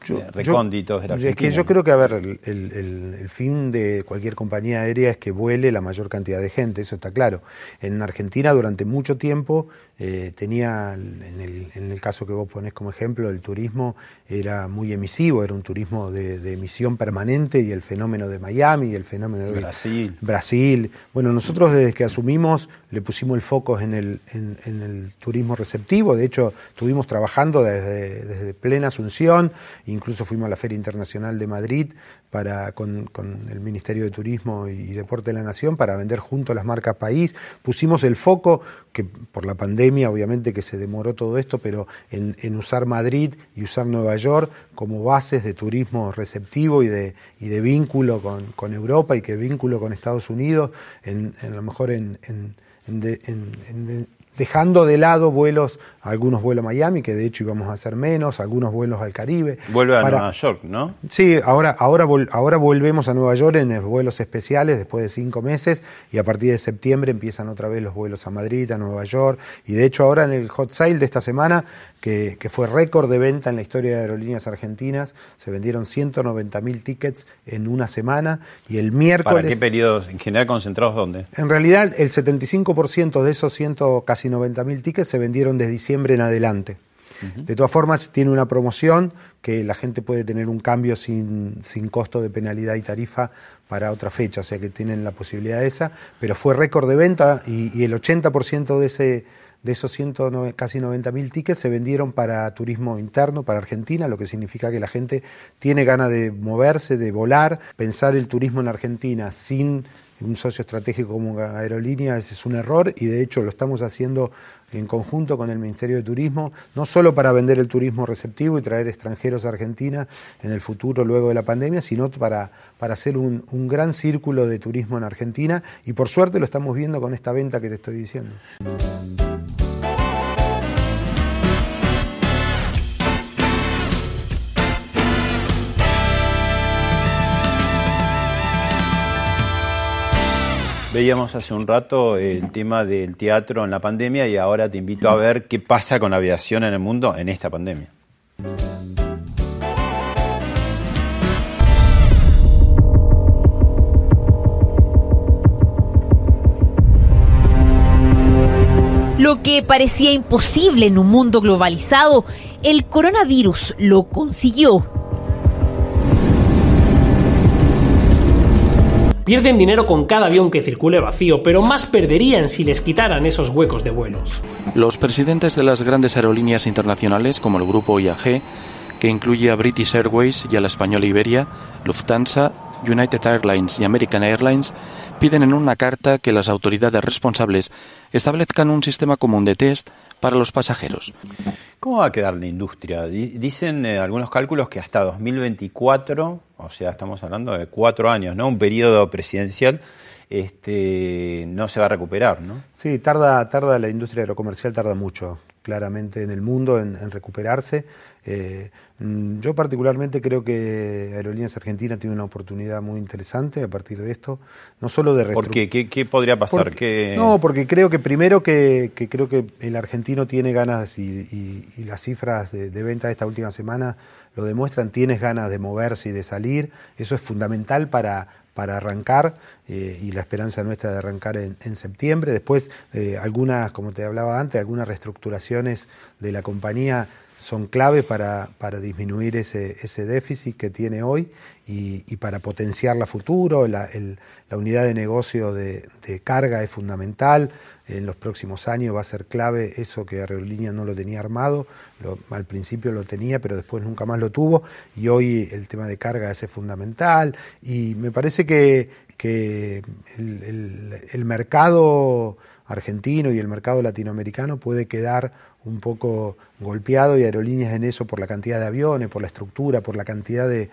Yo- recónditos de la Es que yo creo que, a ver, el- el fin de cualquier compañía aérea es que vuele la mayor cantidad de gente, eso está claro. En Argentina durante mucho tiempo eh, tenía, en el, en el caso que vos ponés como ejemplo, el turismo era muy emisivo, era un turismo de, de emisión permanente y el fenómeno de Miami y el fenómeno de Brasil. Brasil. Bueno, nosotros desde que asumimos le pusimos el foco en el, en, en el turismo receptivo. De hecho, estuvimos trabajando desde, desde plena Asunción, incluso fuimos a la Feria Internacional de Madrid para, con, el Ministerio de Turismo y Deporte de la Nación para vender juntos las marcas país. Pusimos el foco, que por la pandemia obviamente que se demoró todo esto, pero en, usar Madrid y usar Nueva York como bases de turismo receptivo y de, y de vínculo con, con Europa y que vínculo con Estados Unidos, en, a lo mejor en, en dejando de lado vuelos, algunos vuelos a Miami, que de hecho íbamos a hacer menos, algunos vuelos al Caribe. Vuelve a Nueva York, ¿no? Sí, ahora, ahora, ahora volvemos a Nueva York en vuelos especiales después de cinco meses y a partir de septiembre empiezan otra vez los vuelos a Madrid, a Nueva York y de hecho ahora en el hot sale de esta semana, que, que fue récord de venta en la historia de aerolíneas argentinas, se vendieron 190 mil tickets en una semana y el miércoles... ¿Para qué periodos? ¿En general concentrados dónde? En realidad el 75% de esos 100 casi 90.000 tickets se vendieron desde diciembre en adelante. De todas formas, tiene una promoción que la gente puede tener un cambio sin, sin costo de penalidad y tarifa para otra fecha, o sea que tienen la posibilidad de esa, pero fue récord de venta y, y el 80% de, ese, de esos 100, casi 90.000 tickets se vendieron para turismo interno, para Argentina, lo que significa que la gente tiene ganas de moverse, de volar, pensar el turismo en Argentina sin un socio estratégico como aerolínea, es un error y de hecho lo estamos haciendo en conjunto con el Ministerio de Turismo, no solo para vender el turismo receptivo y traer extranjeros a Argentina en el futuro luego de la pandemia, sino para, para hacer un, un gran círculo de turismo en Argentina y por suerte lo estamos viendo con esta venta que te estoy diciendo. Veíamos hace un rato el tema del teatro en la pandemia y ahora te invito a ver qué pasa con la aviación en el mundo en esta pandemia. Lo que parecía imposible en un mundo globalizado, el coronavirus lo consiguió Pierden dinero con cada avión que circule vacío, pero más perderían si les quitaran esos huecos de vuelos. Los presidentes de las grandes aerolíneas internacionales, como el grupo IAG, que incluye a British Airways y a la española Iberia, Lufthansa, United Airlines y American Airlines, piden en una carta que las autoridades responsables establezcan un sistema común de test para los pasajeros. ¿Cómo va a quedar la industria? Dicen eh, algunos cálculos que hasta 2024, o sea, estamos hablando de cuatro años, ¿no? Un periodo presidencial, este, no se va a recuperar, ¿no? Sí, tarda, tarda la industria aerocomercial, tarda mucho, claramente, en el mundo en, en recuperarse. Eh, mm, yo particularmente creo que Aerolíneas Argentina tiene una oportunidad muy interesante a partir de esto, no solo de ¿Por qué? ¿Qué, qué podría pasar? Porque, No, porque creo que primero que, que, creo que el argentino tiene ganas y, y, y las cifras de, de, venta de esta última semana lo demuestran, tienes ganas de moverse y de salir, eso es fundamental para, para arrancar eh, y la esperanza nuestra de arrancar en, en septiembre. Después, eh, algunas, como te hablaba antes, algunas reestructuraciones de la compañía son clave para, para disminuir ese, ese, déficit que tiene hoy y, y para potenciar la futuro. La, la unidad de negocio de, de, carga es fundamental. En los próximos años va a ser clave eso que Aerolínea no lo tenía armado. Al principio lo tenía, pero después nunca más lo tuvo. Y hoy el tema de carga es fundamental. Y me parece que, que el, el mercado argentino y el mercado latinoamericano puede quedar un poco golpeado y aerolíneas en eso por la cantidad de aviones, por la estructura, por la cantidad de,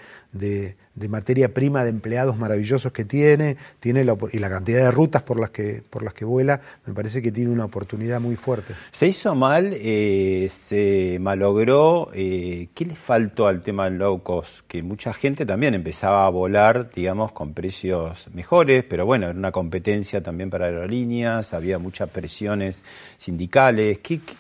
materia prima de empleados maravillosos que tiene, tiene la, y la cantidad de rutas por las que por las que vuela, me parece que tiene una oportunidad muy fuerte. Se hizo mal, eh, se malogró, eh, ¿qué le faltó al tema del low cost? Que mucha gente también empezaba a volar, digamos, con precios mejores, pero bueno, era una competencia también para aerolíneas, había muchas presiones sindicales. ¿Qué, qué,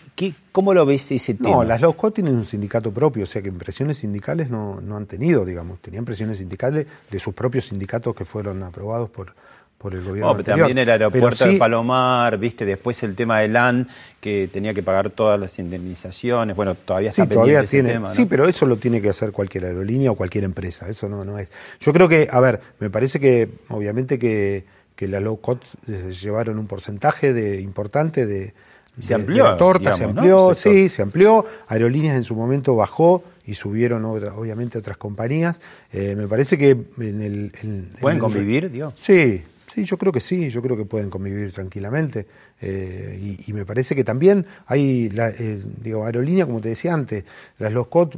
¿Cómo lo ves ese tema? No, las low cost tienen un sindicato propio, o sea que presiones sindicales no, no han tenido, digamos, tenían presiones sindicales de sus propios sindicatos que fueron aprobados por, por el gobierno. No, pero también el aeropuerto sí, de Palomar, viste, después el tema de LAN, que tenía que pagar todas las indemnizaciones, bueno, todavía está sí, pendiente todavía ese tiene, tema, ¿no? Sí, pero eso lo tiene que hacer cualquier aerolínea o cualquier empresa, eso no, no es. Yo creo que, a ver, me parece que, obviamente que, que la low cost llevaron un porcentaje de importante de se amplió. De la torta digamos, se amplió, ¿no? sí, se amplió. Aerolíneas en su momento bajó y subieron obviamente otras compañías. Eh, me parece que en el... ¿Pueden convivir, Dios? Sí, sí, yo creo que sí, yo creo que pueden convivir tranquilamente. Eh, y, me parece que también hay, la, eh, digo, aerolínea, como te decía antes, las low cost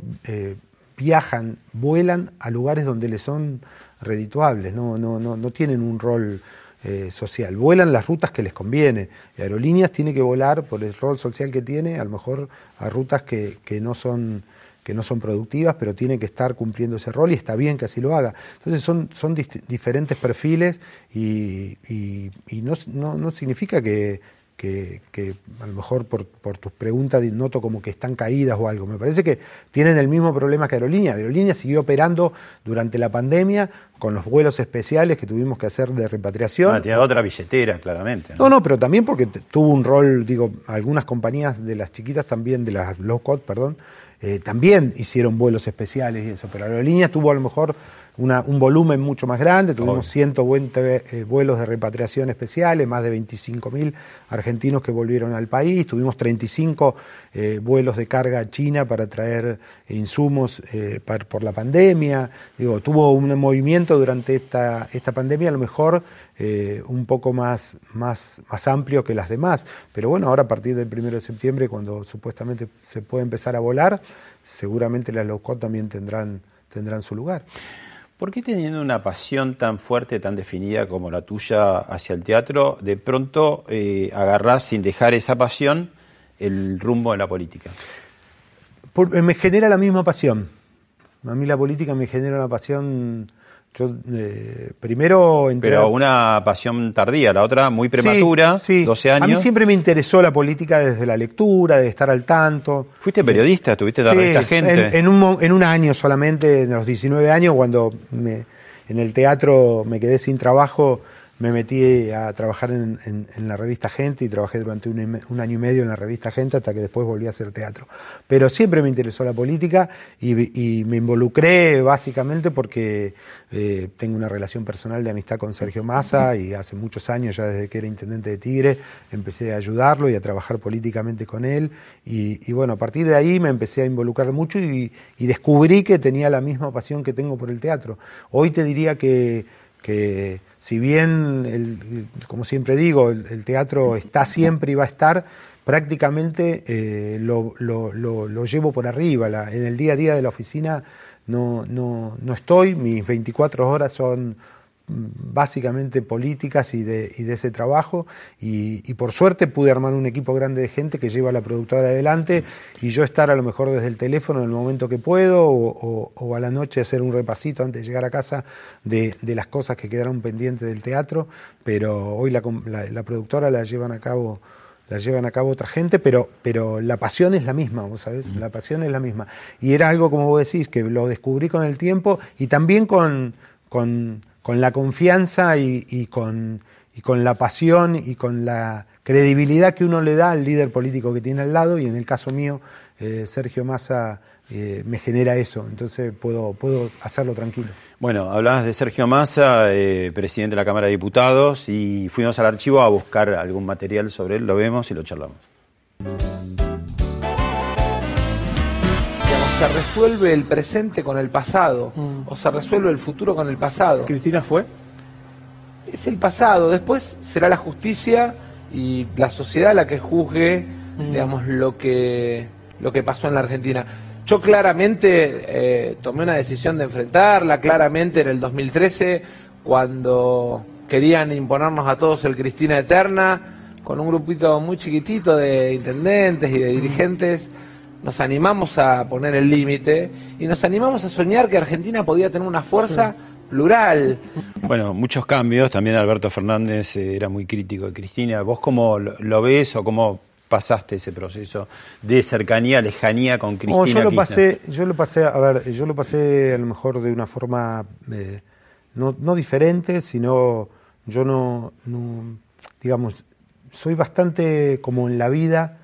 viajan, vuelan a lugares donde les son redituables, no, no, no, no tienen un rol eh, social. Vuelan las rutas que les conviene. Aerolíneas tiene que volar por el rol social que tiene, a lo mejor a rutas que, que no son que no son productivas, pero tiene que estar cumpliendo ese rol y está bien que así lo haga. Entonces son, son diferentes perfiles y, y, no, no, no, significa que, que, a lo mejor por, por, tus preguntas noto como que están caídas o algo. Me parece que tienen el mismo problema que Aerolínea. Aerolínea siguió operando durante la pandemia con los vuelos especiales que tuvimos que hacer de repatriación. Ah, tiene otra billetera, claramente. ¿no? no, pero también porque tuvo un rol, digo, algunas compañías de las chiquitas también, de las low cost, perdón, eh, también hicieron vuelos especiales y eso, pero Aerolínea tuvo a lo mejor un volumen mucho más grande, tuvimos 120 eh, vuelos de repatriación especiales, más de 25.000 argentinos que volvieron al país, tuvimos 35 eh, vuelos de carga a China para traer insumos eh, por la pandemia, digo, tuvo un movimiento durante esta, esta pandemia a lo mejor un poco más, más, más amplio que las demás, pero bueno, ahora a partir del 1 de septiembre, cuando supuestamente se puede empezar a volar, seguramente las low cost también tendrán, tendrán su lugar. ¿Por qué teniendo una pasión tan fuerte, tan definida como la tuya hacia el teatro, de pronto eh, agarrás sin dejar esa pasión el rumbo de la política? Eh, me genera la misma pasión. A mí la política me genera una pasión yo eh, primero Pero una pasión tardía, la otra muy prematura, 12 años. A mí siempre me interesó la política desde la lectura, de estar al tanto. ¿Fuiste periodista? ¿Estuviste en la revista Gente? En, un, en un año solamente, en los 19 años, cuando en el teatro me quedé sin trabajo, me metí a trabajar en, la revista Gente y trabajé durante un, año y medio en la revista Gente hasta que después volví a hacer teatro. Pero siempre me interesó la política y, me involucré básicamente porque eh, tengo una relación personal de amistad con Sergio Massa y hace muchos años, ya desde que era intendente de Tigre, empecé a ayudarlo y a trabajar políticamente con él. Y, bueno, a partir de ahí me empecé a involucrar mucho y, descubrí que tenía la misma pasión que tengo por el teatro. Hoy te diría que si bien, el, como siempre digo, el, teatro está siempre y va a estar, prácticamente eh, lo, lo, llevo por arriba. en el día a día de la oficina no, no, no estoy, mis 24 horas son básicamente políticas y de, y de ese trabajo. Y, por suerte pude armar un equipo grande de gente que lleva la productora adelante y yo estar a lo mejor desde el teléfono en el momento que puedo o, a la noche hacer un repasito antes de llegar a casa de, las cosas que quedaron pendientes del teatro, pero hoy la, la, productora la llevan a cabo la llevan a cabo otra gente, pero, pero la pasión es la misma, vos sabés, la pasión es la misma. Y era algo, como vos decís, que lo descubrí con el tiempo y también con, con con la confianza y, con, la pasión y con la credibilidad que uno le da al líder político que tiene al lado, y en el caso mío, eh, Sergio Massa eh, me genera eso, entonces puedo, puedo hacerlo tranquilo. Bueno, hablabas de Sergio Massa, eh, presidente de la Cámara de Diputados, y fuimos al archivo a buscar algún material sobre él, lo vemos y lo charlamos. Se resuelve el presente con el pasado mm. o se resuelve el futuro con el pasado. ¿Cristina fue? Es el pasado, después será la justicia y la sociedad la que juzgue, mm. digamos, lo que, lo que pasó en la Argentina. Yo claramente eh, tomé una decisión de enfrentarla, claramente en el 2013, cuando querían imponernos a todos el Cristina Eterna, con un grupito muy chiquitito de intendentes y de dirigentes nos animamos a poner el límite y nos animamos a soñar que Argentina podía tener una fuerza plural. Bueno, muchos cambios. También Alberto Fernández eh, era muy crítico de Cristina. ¿Vos cómo lo ves o cómo pasaste ese proceso de cercanía, lejanía con Cristina? yo lo pasé, yo lo pasé, a ver, yo lo pasé a lo mejor de una forma eh, no, no, diferente, sino yo no, no, digamos, soy bastante como en la vida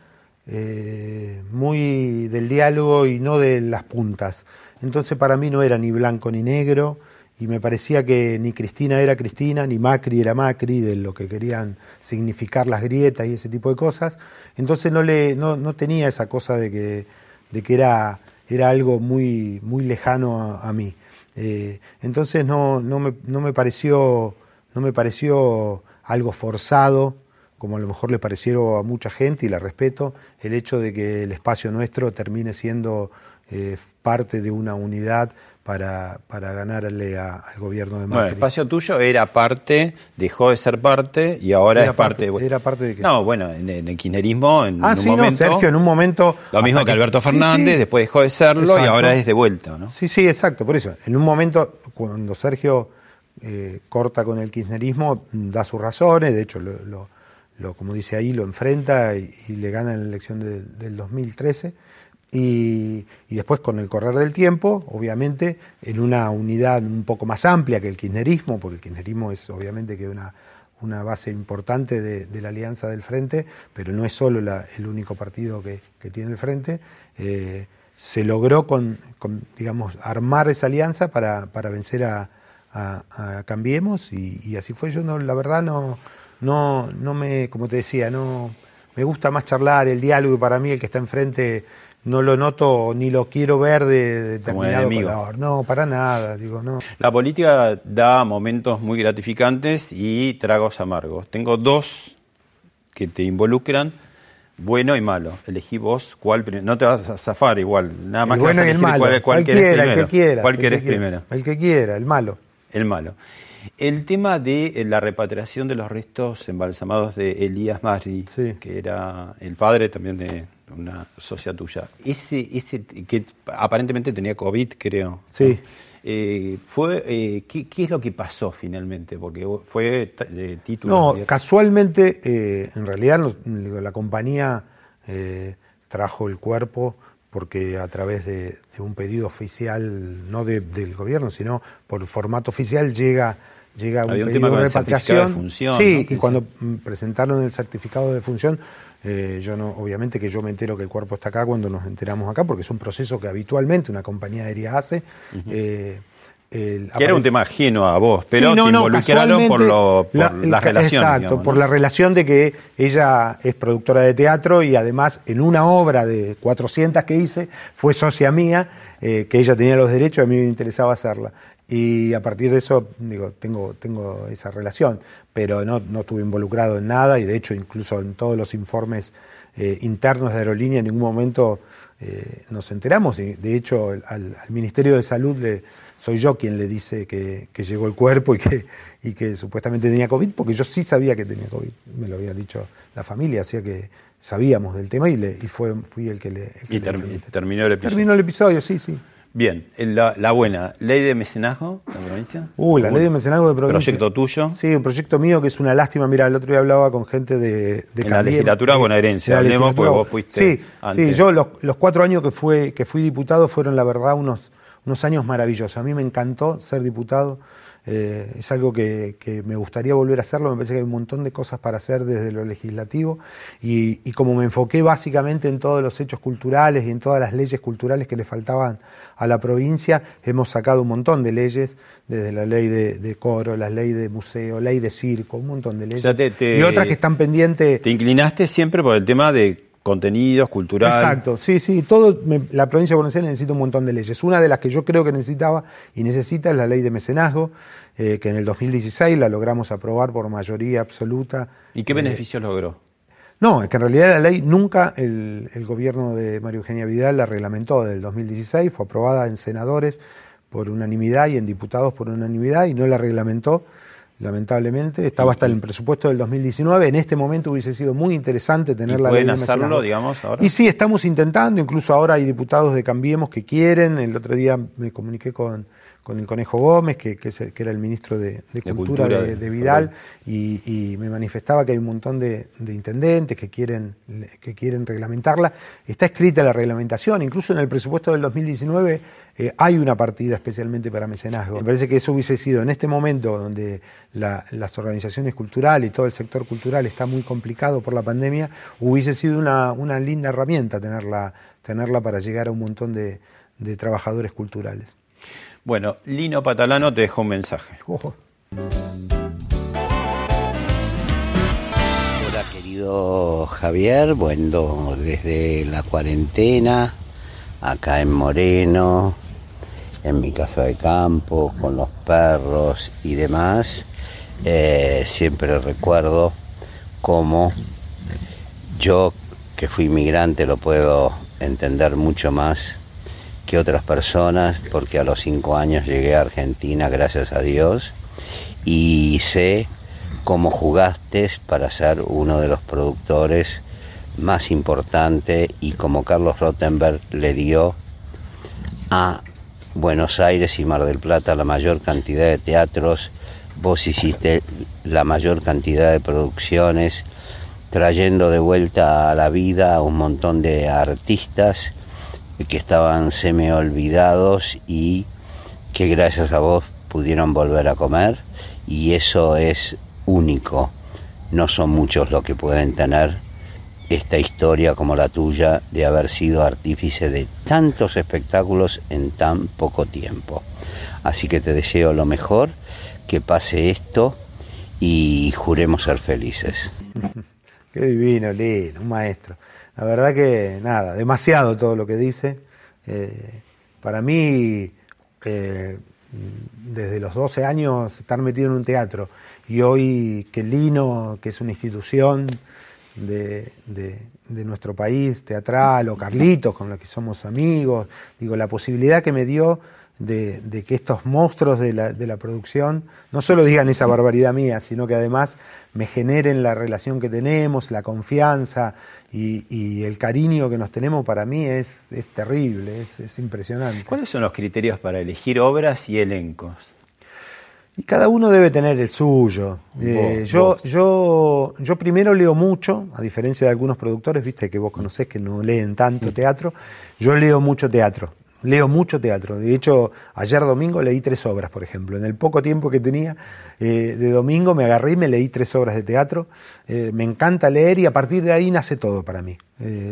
eh, muy del diálogo y no de las puntas. Entonces para mí no era ni blanco ni negro y me parecía que ni Cristina era Cristina, ni Macri era Macri, de lo que querían significar las grietas y ese tipo de cosas. Entonces no, le, no, no tenía esa cosa de que, de que era era algo muy, muy lejano a, mí. Eh, entonces no, no, me, no, me pareció, no me pareció algo forzado, como a lo mejor le pareció a mucha gente, y la respeto, el hecho de que el espacio nuestro termine siendo eh, parte de una unidad para, para ganarle a- al gobierno de Bueno, Macri. el espacio tuyo era parte, dejó de ser parte y ahora Era es parte. parte- era parte de qué? No, bueno, en, en el kirchnerismo en Ah, un sí, no, momento. Sergio, en un momento... Lo mismo que Alberto Fernández, sí. después dejó de serlo y ahora es de vuelta, ¿no? Sí, sí, exacto, por eso. En un momento, cuando Sergio eh, corta con el kirchnerismo, da sus razones, de hecho, lo, lo- lo- como dice ahí, lo enfrenta y, le gana en la elección del- del 2013. Y, y después, con el correr del tiempo, obviamente, en una unidad un poco más amplia que el kirchnerismo, porque el kirchnerismo es obviamente que una, una base importante de, de la alianza del Frente, pero no es solo el único partido que, tiene el Frente, eh, se logró con, digamos, armar esa alianza para, para vencer a, a- a Cambiemos y, y así fue. Yo no, la verdad no, no, no me, como te decía, no me gusta más charlar, el diálogo y para mí el que está enfrente no lo noto ni lo quiero ver de, determinado color. No, para nada, digo, no. La política da momentos muy gratificantes y tragos amargos. Tengo dos que te involucran, bueno y malo. Elegí vos cuál primero. No te vas a zafar igual. Nada más el que vas bueno a y el elegir malo. cuál, cuál querés Cualquiera, el primero. que quiera. ¿Cuál el que quiera. primero? El que quiera, el malo. El malo. El tema de eh, la repatriación de los restos embalsamados de Elías Mari, que era el padre también de una socia tuya. Ese, ese que aparentemente tenía COVID, creo. Sí. Eh, fue, eh, ¿qué, qué es lo que pasó finalmente? Porque fue de título. No, casualmente, eh, en realidad la compañía eh, trajo el cuerpo porque a través de, de un pedido oficial, no de- del gobierno, sino por formato oficial llega llega un Había un pedido de el certificado repatriación. de función, Sí, ¿no? y cuando presentaron el certificado de función, eh, yo no, obviamente que yo me entero que el cuerpo está acá cuando nos enteramos acá, porque es un proceso que habitualmente una compañía aérea hace. eh, el- que era un tema ajeno a vos, pero Sí, no, te no, involucraron por, lo, por la- la, el- relación. Exacto, digamos, por la relación de que ella es productora de teatro y además en una obra de 400 que hice fue socia mía, eh, que ella tenía los derechos y a mí me interesaba hacerla. Y a partir de eso, digo, tengo, tengo esa relación, pero no, no estuve involucrado en nada y de hecho incluso en todos los informes eh, internos de aerolínea en ningún momento eh, nos enteramos. De hecho, al Ministerio de Salud le, soy yo quien le dice que, que llegó el cuerpo y que, y que supuestamente tenía COVID, porque yo sí sabía que tenía COVID. Me lo había dicho la familia, así que sabíamos del tema y, le, y fue, fui el que le. el que Y le- termi- terminó el episodio. Terminó el episodio, sí, sí. Bien, la, la buena, ley de mecenazgo de provincia. Uh, la ley de mecenazgo de provincia. Proyecto tuyo. Sí, un proyecto mío que es una lástima. Mira, el otro día hablaba con gente de, de En la legislatura bonaerense, hablemos, porque vos fuiste Sí, antes. sí, yo los, los cuatro años que, fue, que fui diputado fueron, la verdad, unos, unos años maravillosos. A mí me encantó ser diputado. eh, es algo que, que me gustaría volver a hacerlo. Me parece que hay un montón de cosas para hacer desde lo legislativo. Y, y como me enfoqué básicamente en todos los hechos culturales y en todas las leyes culturales que le faltaban a la provincia, hemos sacado un montón de leyes, desde la ley de, de coro, la ley de museo, ley de circo, un montón de leyes. sea, te- te- y otras que están pendientes. Te inclinaste siempre por el tema de contenidos, cultural. Exacto, sí, sí, todo, me- la provincia de Buenos Aires necesita un montón de leyes. Una de las que yo creo que necesitaba y necesita es la ley de mecenazgo, eh, que en el 2016 la logramos aprobar por mayoría absoluta. ¿Y qué Eh, beneficios logró? No, es que en realidad la ley nunca el, el gobierno de María Eugenia Vidal la reglamentó del 2016, fue aprobada en senadores por unanimidad y en diputados por unanimidad y no la reglamentó, lamentablemente. Estaba hasta en el presupuesto del 2019. En este momento hubiese sido muy interesante tener ¿Y la pueden ley hacerlo, digamos, ahora? Y sí, estamos intentando, incluso ahora hay diputados de Cambiemos que quieren. El otro día me comuniqué con, con el Conejo Gómez, que, que, es el- que era el ministro de, de De Cultura, Cultura de, de- de Vidal, y, y me manifestaba que hay un montón de, de intendentes que quieren, que quieren reglamentarla. Está escrita la reglamentación, incluso en el presupuesto del 2019 eh, hay una partida especialmente para mecenazgo. Me parece que eso hubiese sido en este momento donde la- las organizaciones culturales y todo el sector cultural está muy complicado por la pandemia, hubiese sido una, una linda herramienta tenerla, tenerla para llegar a un montón de, de trabajadores culturales. Bueno, Lino Patalano te dejó un mensaje. Ojo. Hola querido Javier, bueno, desde la cuarentena acá en Moreno, en mi casa de campo, con los perros y demás, eh, siempre recuerdo cómo yo, que fui inmigrante, lo puedo entender mucho más que otras personas, porque a los cinco años llegué a Argentina, gracias a Dios, y sé cómo jugaste para ser uno de los productores más importantes y como Carlos Rottenberg le dio a Buenos Aires y Mar del Plata la mayor cantidad de teatros, vos hiciste la mayor cantidad de producciones, trayendo de vuelta a la vida a un montón de artistas que estaban semi olvidados y que gracias a vos pudieron volver a comer y eso es único. No son muchos los que pueden tener esta historia como la tuya de haber sido artífice de tantos espectáculos en tan poco tiempo. Así que te deseo lo mejor, que pase esto y juremos ser felices. Qué divino, lindo, un maestro. La verdad que nada, demasiado todo lo que dice. Eh, para mí, eh, desde los 12 años, estar metido en un teatro y hoy que Lino, que es una institución de, nuestro país teatral, o Carlitos, con los que somos amigos, digo, la posibilidad que me dio de, que estos monstruos de la, de la, producción no solo digan esa barbaridad mía, sino que además me generen la relación que tenemos, la confianza y, el cariño que nos tenemos, para mí es, es terrible, es, es impresionante. ¿Cuáles son los criterios para elegir obras y elencos? Y cada uno debe tener el suyo. Eh, yo, yo, yo primero leo mucho, a diferencia de algunos productores, viste que vos conocés que no leen tanto mm. teatro. Yo leo mucho teatro. Leo mucho teatro. De hecho, ayer domingo leí tres obras, por ejemplo. En el poco tiempo que tenía eh, de domingo me agarré y me leí tres obras de teatro. Eh, me encanta leer y a partir de ahí nace todo para mí.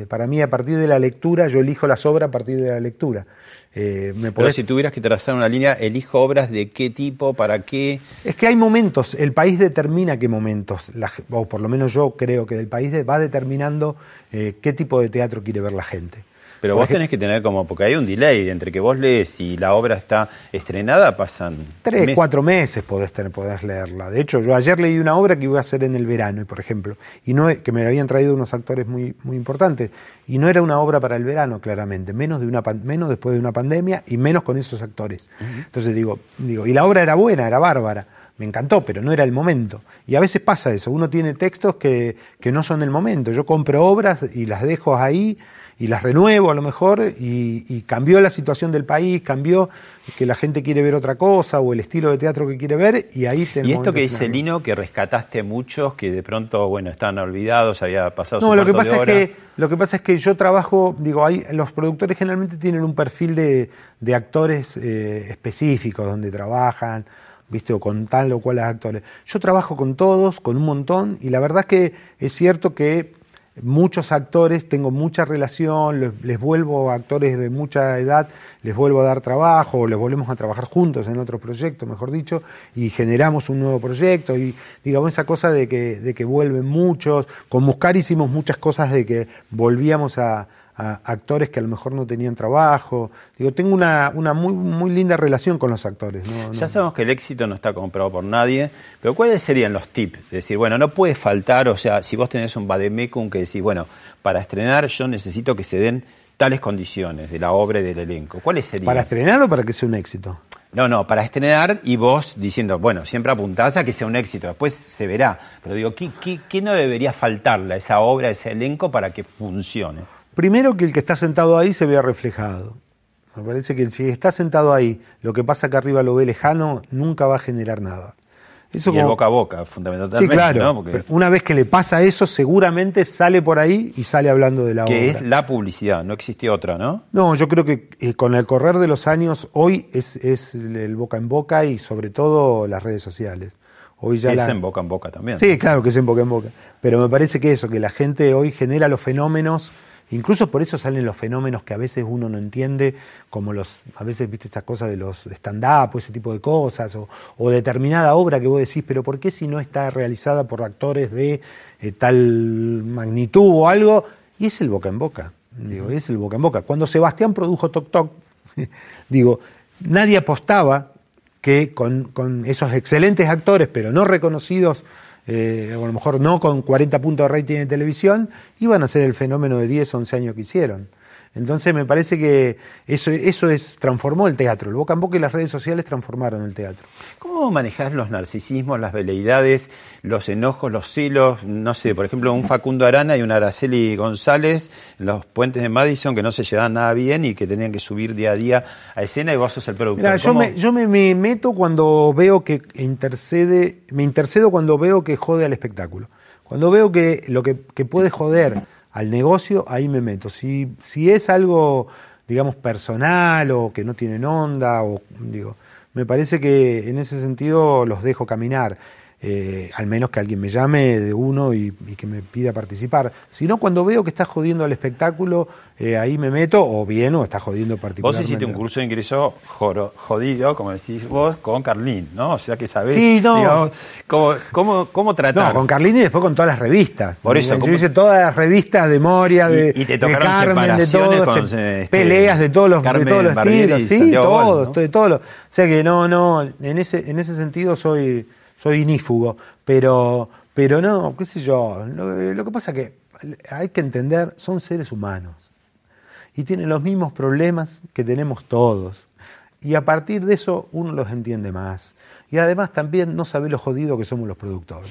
para mí, a partir de la lectura, yo elijo las obras a partir de la lectura. Eh, Pero si tuvieras que trazar una línea, elijo obras de qué tipo, para qué. Es que hay momentos, el país determina qué momentos, o por lo menos yo creo que el país va determinando eh, qué tipo de teatro quiere ver la gente. Pero vos tenés que tener como, porque hay un delay entre que vos lees y la obra está estrenada, pasan... Tres, cuatro meses podés, tener, podés leerla. De hecho, yo ayer leí una obra que iba a hacer en el verano, por ejemplo, y no que me habían traído unos actores muy, muy importantes, y no era una obra para el verano, claramente, menos, de una, menos después de una pandemia y menos con esos actores. Entonces digo, digo, y la obra era buena, era bárbara me encantó, pero no era el momento. Y a veces pasa eso, uno tiene textos que, que no son el momento. Yo compro obras y las dejo ahí y las renuevo a lo mejor y, cambió la situación del país, cambió que la gente quiere ver otra cosa o el estilo de teatro que quiere ver y ahí te Y esto que dice Lino, que rescataste muchos que de pronto, bueno, están olvidados, había pasado no, lo que pasa es que lo que pasa es que yo trabajo, digo, hay, los productores generalmente tienen un perfil de, de actores eh, específicos donde trabajan, ¿viste? O con tal o cual actores. Yo trabajo con todos, con un montón, y la verdad es que es cierto que muchos actores, tengo mucha relación, les, vuelvo a actores de mucha edad, les vuelvo a dar trabajo, les volvemos a trabajar juntos en otro proyecto, mejor dicho, y generamos un nuevo proyecto, y digamos esa cosa de que, de que vuelven muchos, con Muscar hicimos muchas cosas de que volvíamos a, actores que a lo mejor no tenían trabajo. Digo, tengo una, una muy, muy linda relación con los actores. Ya sabemos que el éxito no está comprado por nadie, pero ¿cuáles serían los tips? Es decir, bueno, no puede faltar, o sea, si vos tenés un Bademecum que decís, bueno, para estrenar yo necesito que se den tales condiciones de la obra y del elenco. ¿Cuáles serían? ¿Para estrenar o para que sea un éxito? No, no, para estrenar y vos diciendo, bueno, siempre apuntás a que sea un éxito, después se verá. Pero digo, ¿qué, qué, qué no debería faltarle a esa obra, a ese elenco para que funcione? Primero que el que está sentado ahí se vea reflejado. Me parece que si está sentado ahí, lo que pasa acá arriba lo ve lejano, nunca va a generar nada. Eso y el boca a boca, fundamentalmente. Sí, claro. Una vez que le pasa eso, seguramente sale por ahí y sale hablando de la obra. Que es la publicidad, no existe otra, ¿no? No, yo creo que eh, con el correr de los años, hoy es, es, el boca en boca y sobre todo las redes sociales. Hoy ya es en boca en boca también. Sí, claro que es en boca en boca. Pero me parece que eso, que la gente hoy genera los fenómenos Incluso por eso salen los fenómenos que a veces uno no entiende, como los, a veces viste esas cosas de los stand-up o ese tipo de cosas, o, determinada obra que vos decís, pero ¿por qué si no está realizada por actores de eh, tal magnitud o algo? Y es el boca en boca. Digo, es el boca en boca. Cuando Sebastián produjo Toc Toc, digo, nadie apostaba que con, con esos excelentes actores, pero no reconocidos, eh, o a lo mejor no con 40 puntos de rating en televisión, iban a ser el fenómeno de 10, 11 años que hicieron. Entonces me parece que eso, eso es, transformó el teatro. El boca en boca y las redes sociales transformaron el teatro. ¿Cómo manejas los narcisismos, las veleidades, los enojos, los celos? No sé, por ejemplo, un Facundo Arana y un Araceli González los puentes de Madison que no se llevaban nada bien y que tenían que subir día a día a escena y vos sos el productor. Mira, yo, ¿Cómo- me, yo me, me meto cuando veo que intercede, me intercedo cuando veo que jode al espectáculo. Cuando veo que lo que, que puede joder al negocio, ahí me meto. Si, si es algo, digamos, personal o que no tienen onda, o digo, me parece que en ese sentido los dejo caminar. Eh, al menos que alguien me llame de uno y, y que me pida participar. Si no, cuando veo que está jodiendo al espectáculo, eh, ahí me meto, o bien, o está jodiendo Vos particularmente. hiciste un curso de ingreso joro- jodido, como decís vos, con Carlín, ¿no? O sea que sabés Sí, no. digamos, cómo, cómo, cómo tratar. No, con Carlini y después con todas las revistas. Por eso, Yo ¿cómo- hice todas las revistas de Moria, de, Y- y te de Carmen, de separaciones todo, con, se- este, peleas de todos los, de todos los estilos, sí, Santiago todo, Gol, ¿no? de todo lo- o sea que no, no, en ese, en ese sentido soy, soy inífugo, pero, pero no, qué sé yo, lo, que pasa que hay que entender, son seres humanos y tienen los mismos problemas que tenemos todos. Y a partir de eso uno los entiende más. Y además también no sabe lo jodido que somos los productores.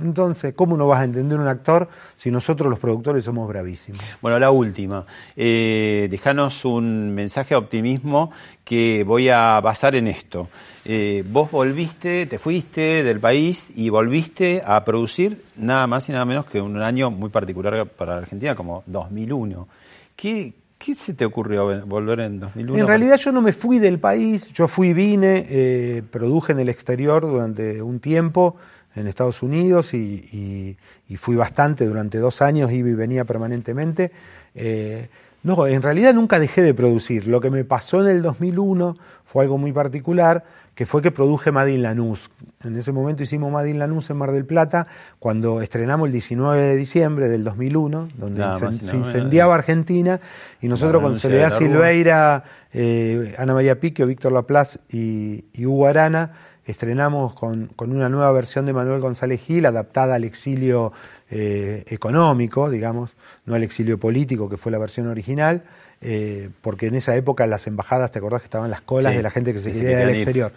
Entonces, ¿cómo no vas a entender un actor si nosotros los productores somos bravísimos? Bueno, la última. Eh, dejanos un mensaje de optimismo que voy a basar en esto. Eh, vos volviste, te fuiste del país y volviste a producir nada más y nada menos que un año muy particular para Argentina, como 2001. ¿Qué, qué se te ocurrió volver en 2001? En realidad yo no me fui del país, yo fui, vine, eh, produje en el exterior durante un tiempo, en Estados Unidos, y fui bastante durante dos años, iba y venía permanentemente. Eh, no, en realidad nunca dejé de producir. Lo que me pasó en el 2001 fue algo muy particular, que fue que produje Madin Lanús. En ese momento hicimos Madin Lanús en Mar del Plata, cuando estrenamos el 19 de diciembre del 2001, donde se, incendiaba Argentina, y nosotros con Soledad. Silveira, eh, Ana María Piquio, Víctor Laplace y, y Hugo Arana, estrenamos con, con una nueva versión de Manuel González Gil, adaptada al exilio eh, económico, digamos, no al exilio político, que fue la versión original, eh, porque en esa época las embajadas, ¿te acordás que estaban las colas Sí, de la gente que se que quería ir. exterior?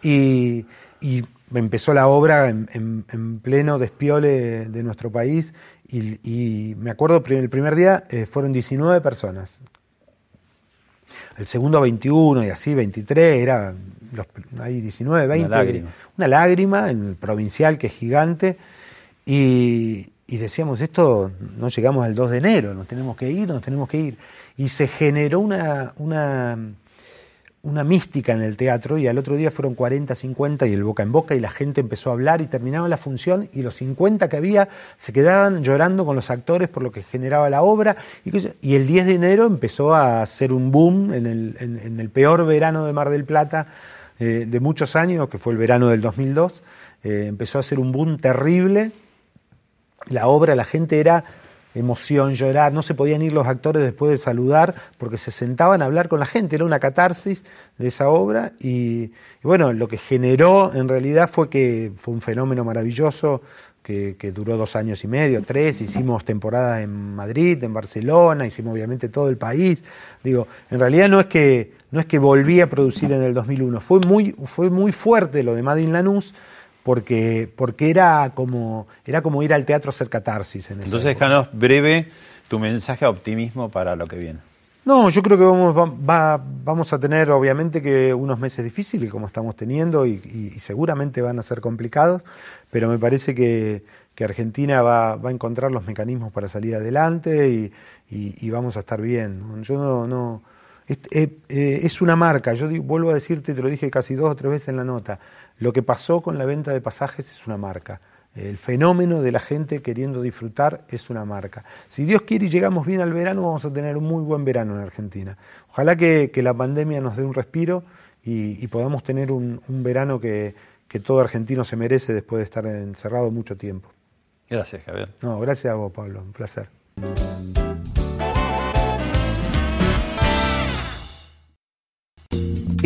Y, y empezó la obra en, en- en pleno despiole de nuestro país y, y me acuerdo el primer día eh, fueron 19 personas. El segundo 21 y así 23, era los, ahí 19, 20. lágrima. Una lágrima en el provincial que es gigante y, y decíamos, esto no llegamos al 2 de enero, nos tenemos que ir, nos tenemos que ir. Y se generó una, una, una mística en el teatro y al otro día fueron 40, 50 y el boca en boca y la gente empezó a hablar y terminaba la función y los 50 que había se quedaban llorando con los actores por lo que generaba la obra y, el 10 de enero empezó a hacer un boom en el, en- en el peor verano de Mar del Plata eh, de muchos años, que fue el verano del 2002, eh, empezó a hacer un boom terrible la obra, la gente era emoción, llorar, no se podían ir los actores después de saludar porque se sentaban a hablar con la gente, era una catarsis de esa obra y, bueno, lo que generó en realidad fue que fue un fenómeno maravilloso que, que duró dos años y medio, tres, hicimos temporadas en Madrid, en Barcelona, hicimos obviamente todo el país, digo, en realidad no es que, no es que volví a producir en el 2001, fue muy, fue muy fuerte lo de Madin Lanús, porque, porque era, como, era como ir al teatro a hacer catarsis. En Entonces, época. déjanos breve tu mensaje de optimismo para lo que viene. No, yo creo que vamos, va- va- vamos a tener obviamente que unos meses difíciles como estamos teniendo y, y- y seguramente van a ser complicados, pero me parece que, que Argentina va, va a encontrar los mecanismos para salir adelante y, y- y vamos a estar bien. Yo no... no es, eh, eh, es una marca, yo digo- vuelvo a decirte, te lo dije casi dos o tres veces en la nota, lo que pasó con la venta de pasajes es una marca. El fenómeno de la gente queriendo disfrutar es una marca. Si Dios quiere y llegamos bien al verano, vamos a tener un muy buen verano en Argentina. Ojalá que, que la pandemia nos dé un respiro y, y podamos tener un, un verano que, que todo argentino se merece después de estar encerrado mucho tiempo. Gracias, Javier. No, gracias a vos, Pablo. Un placer.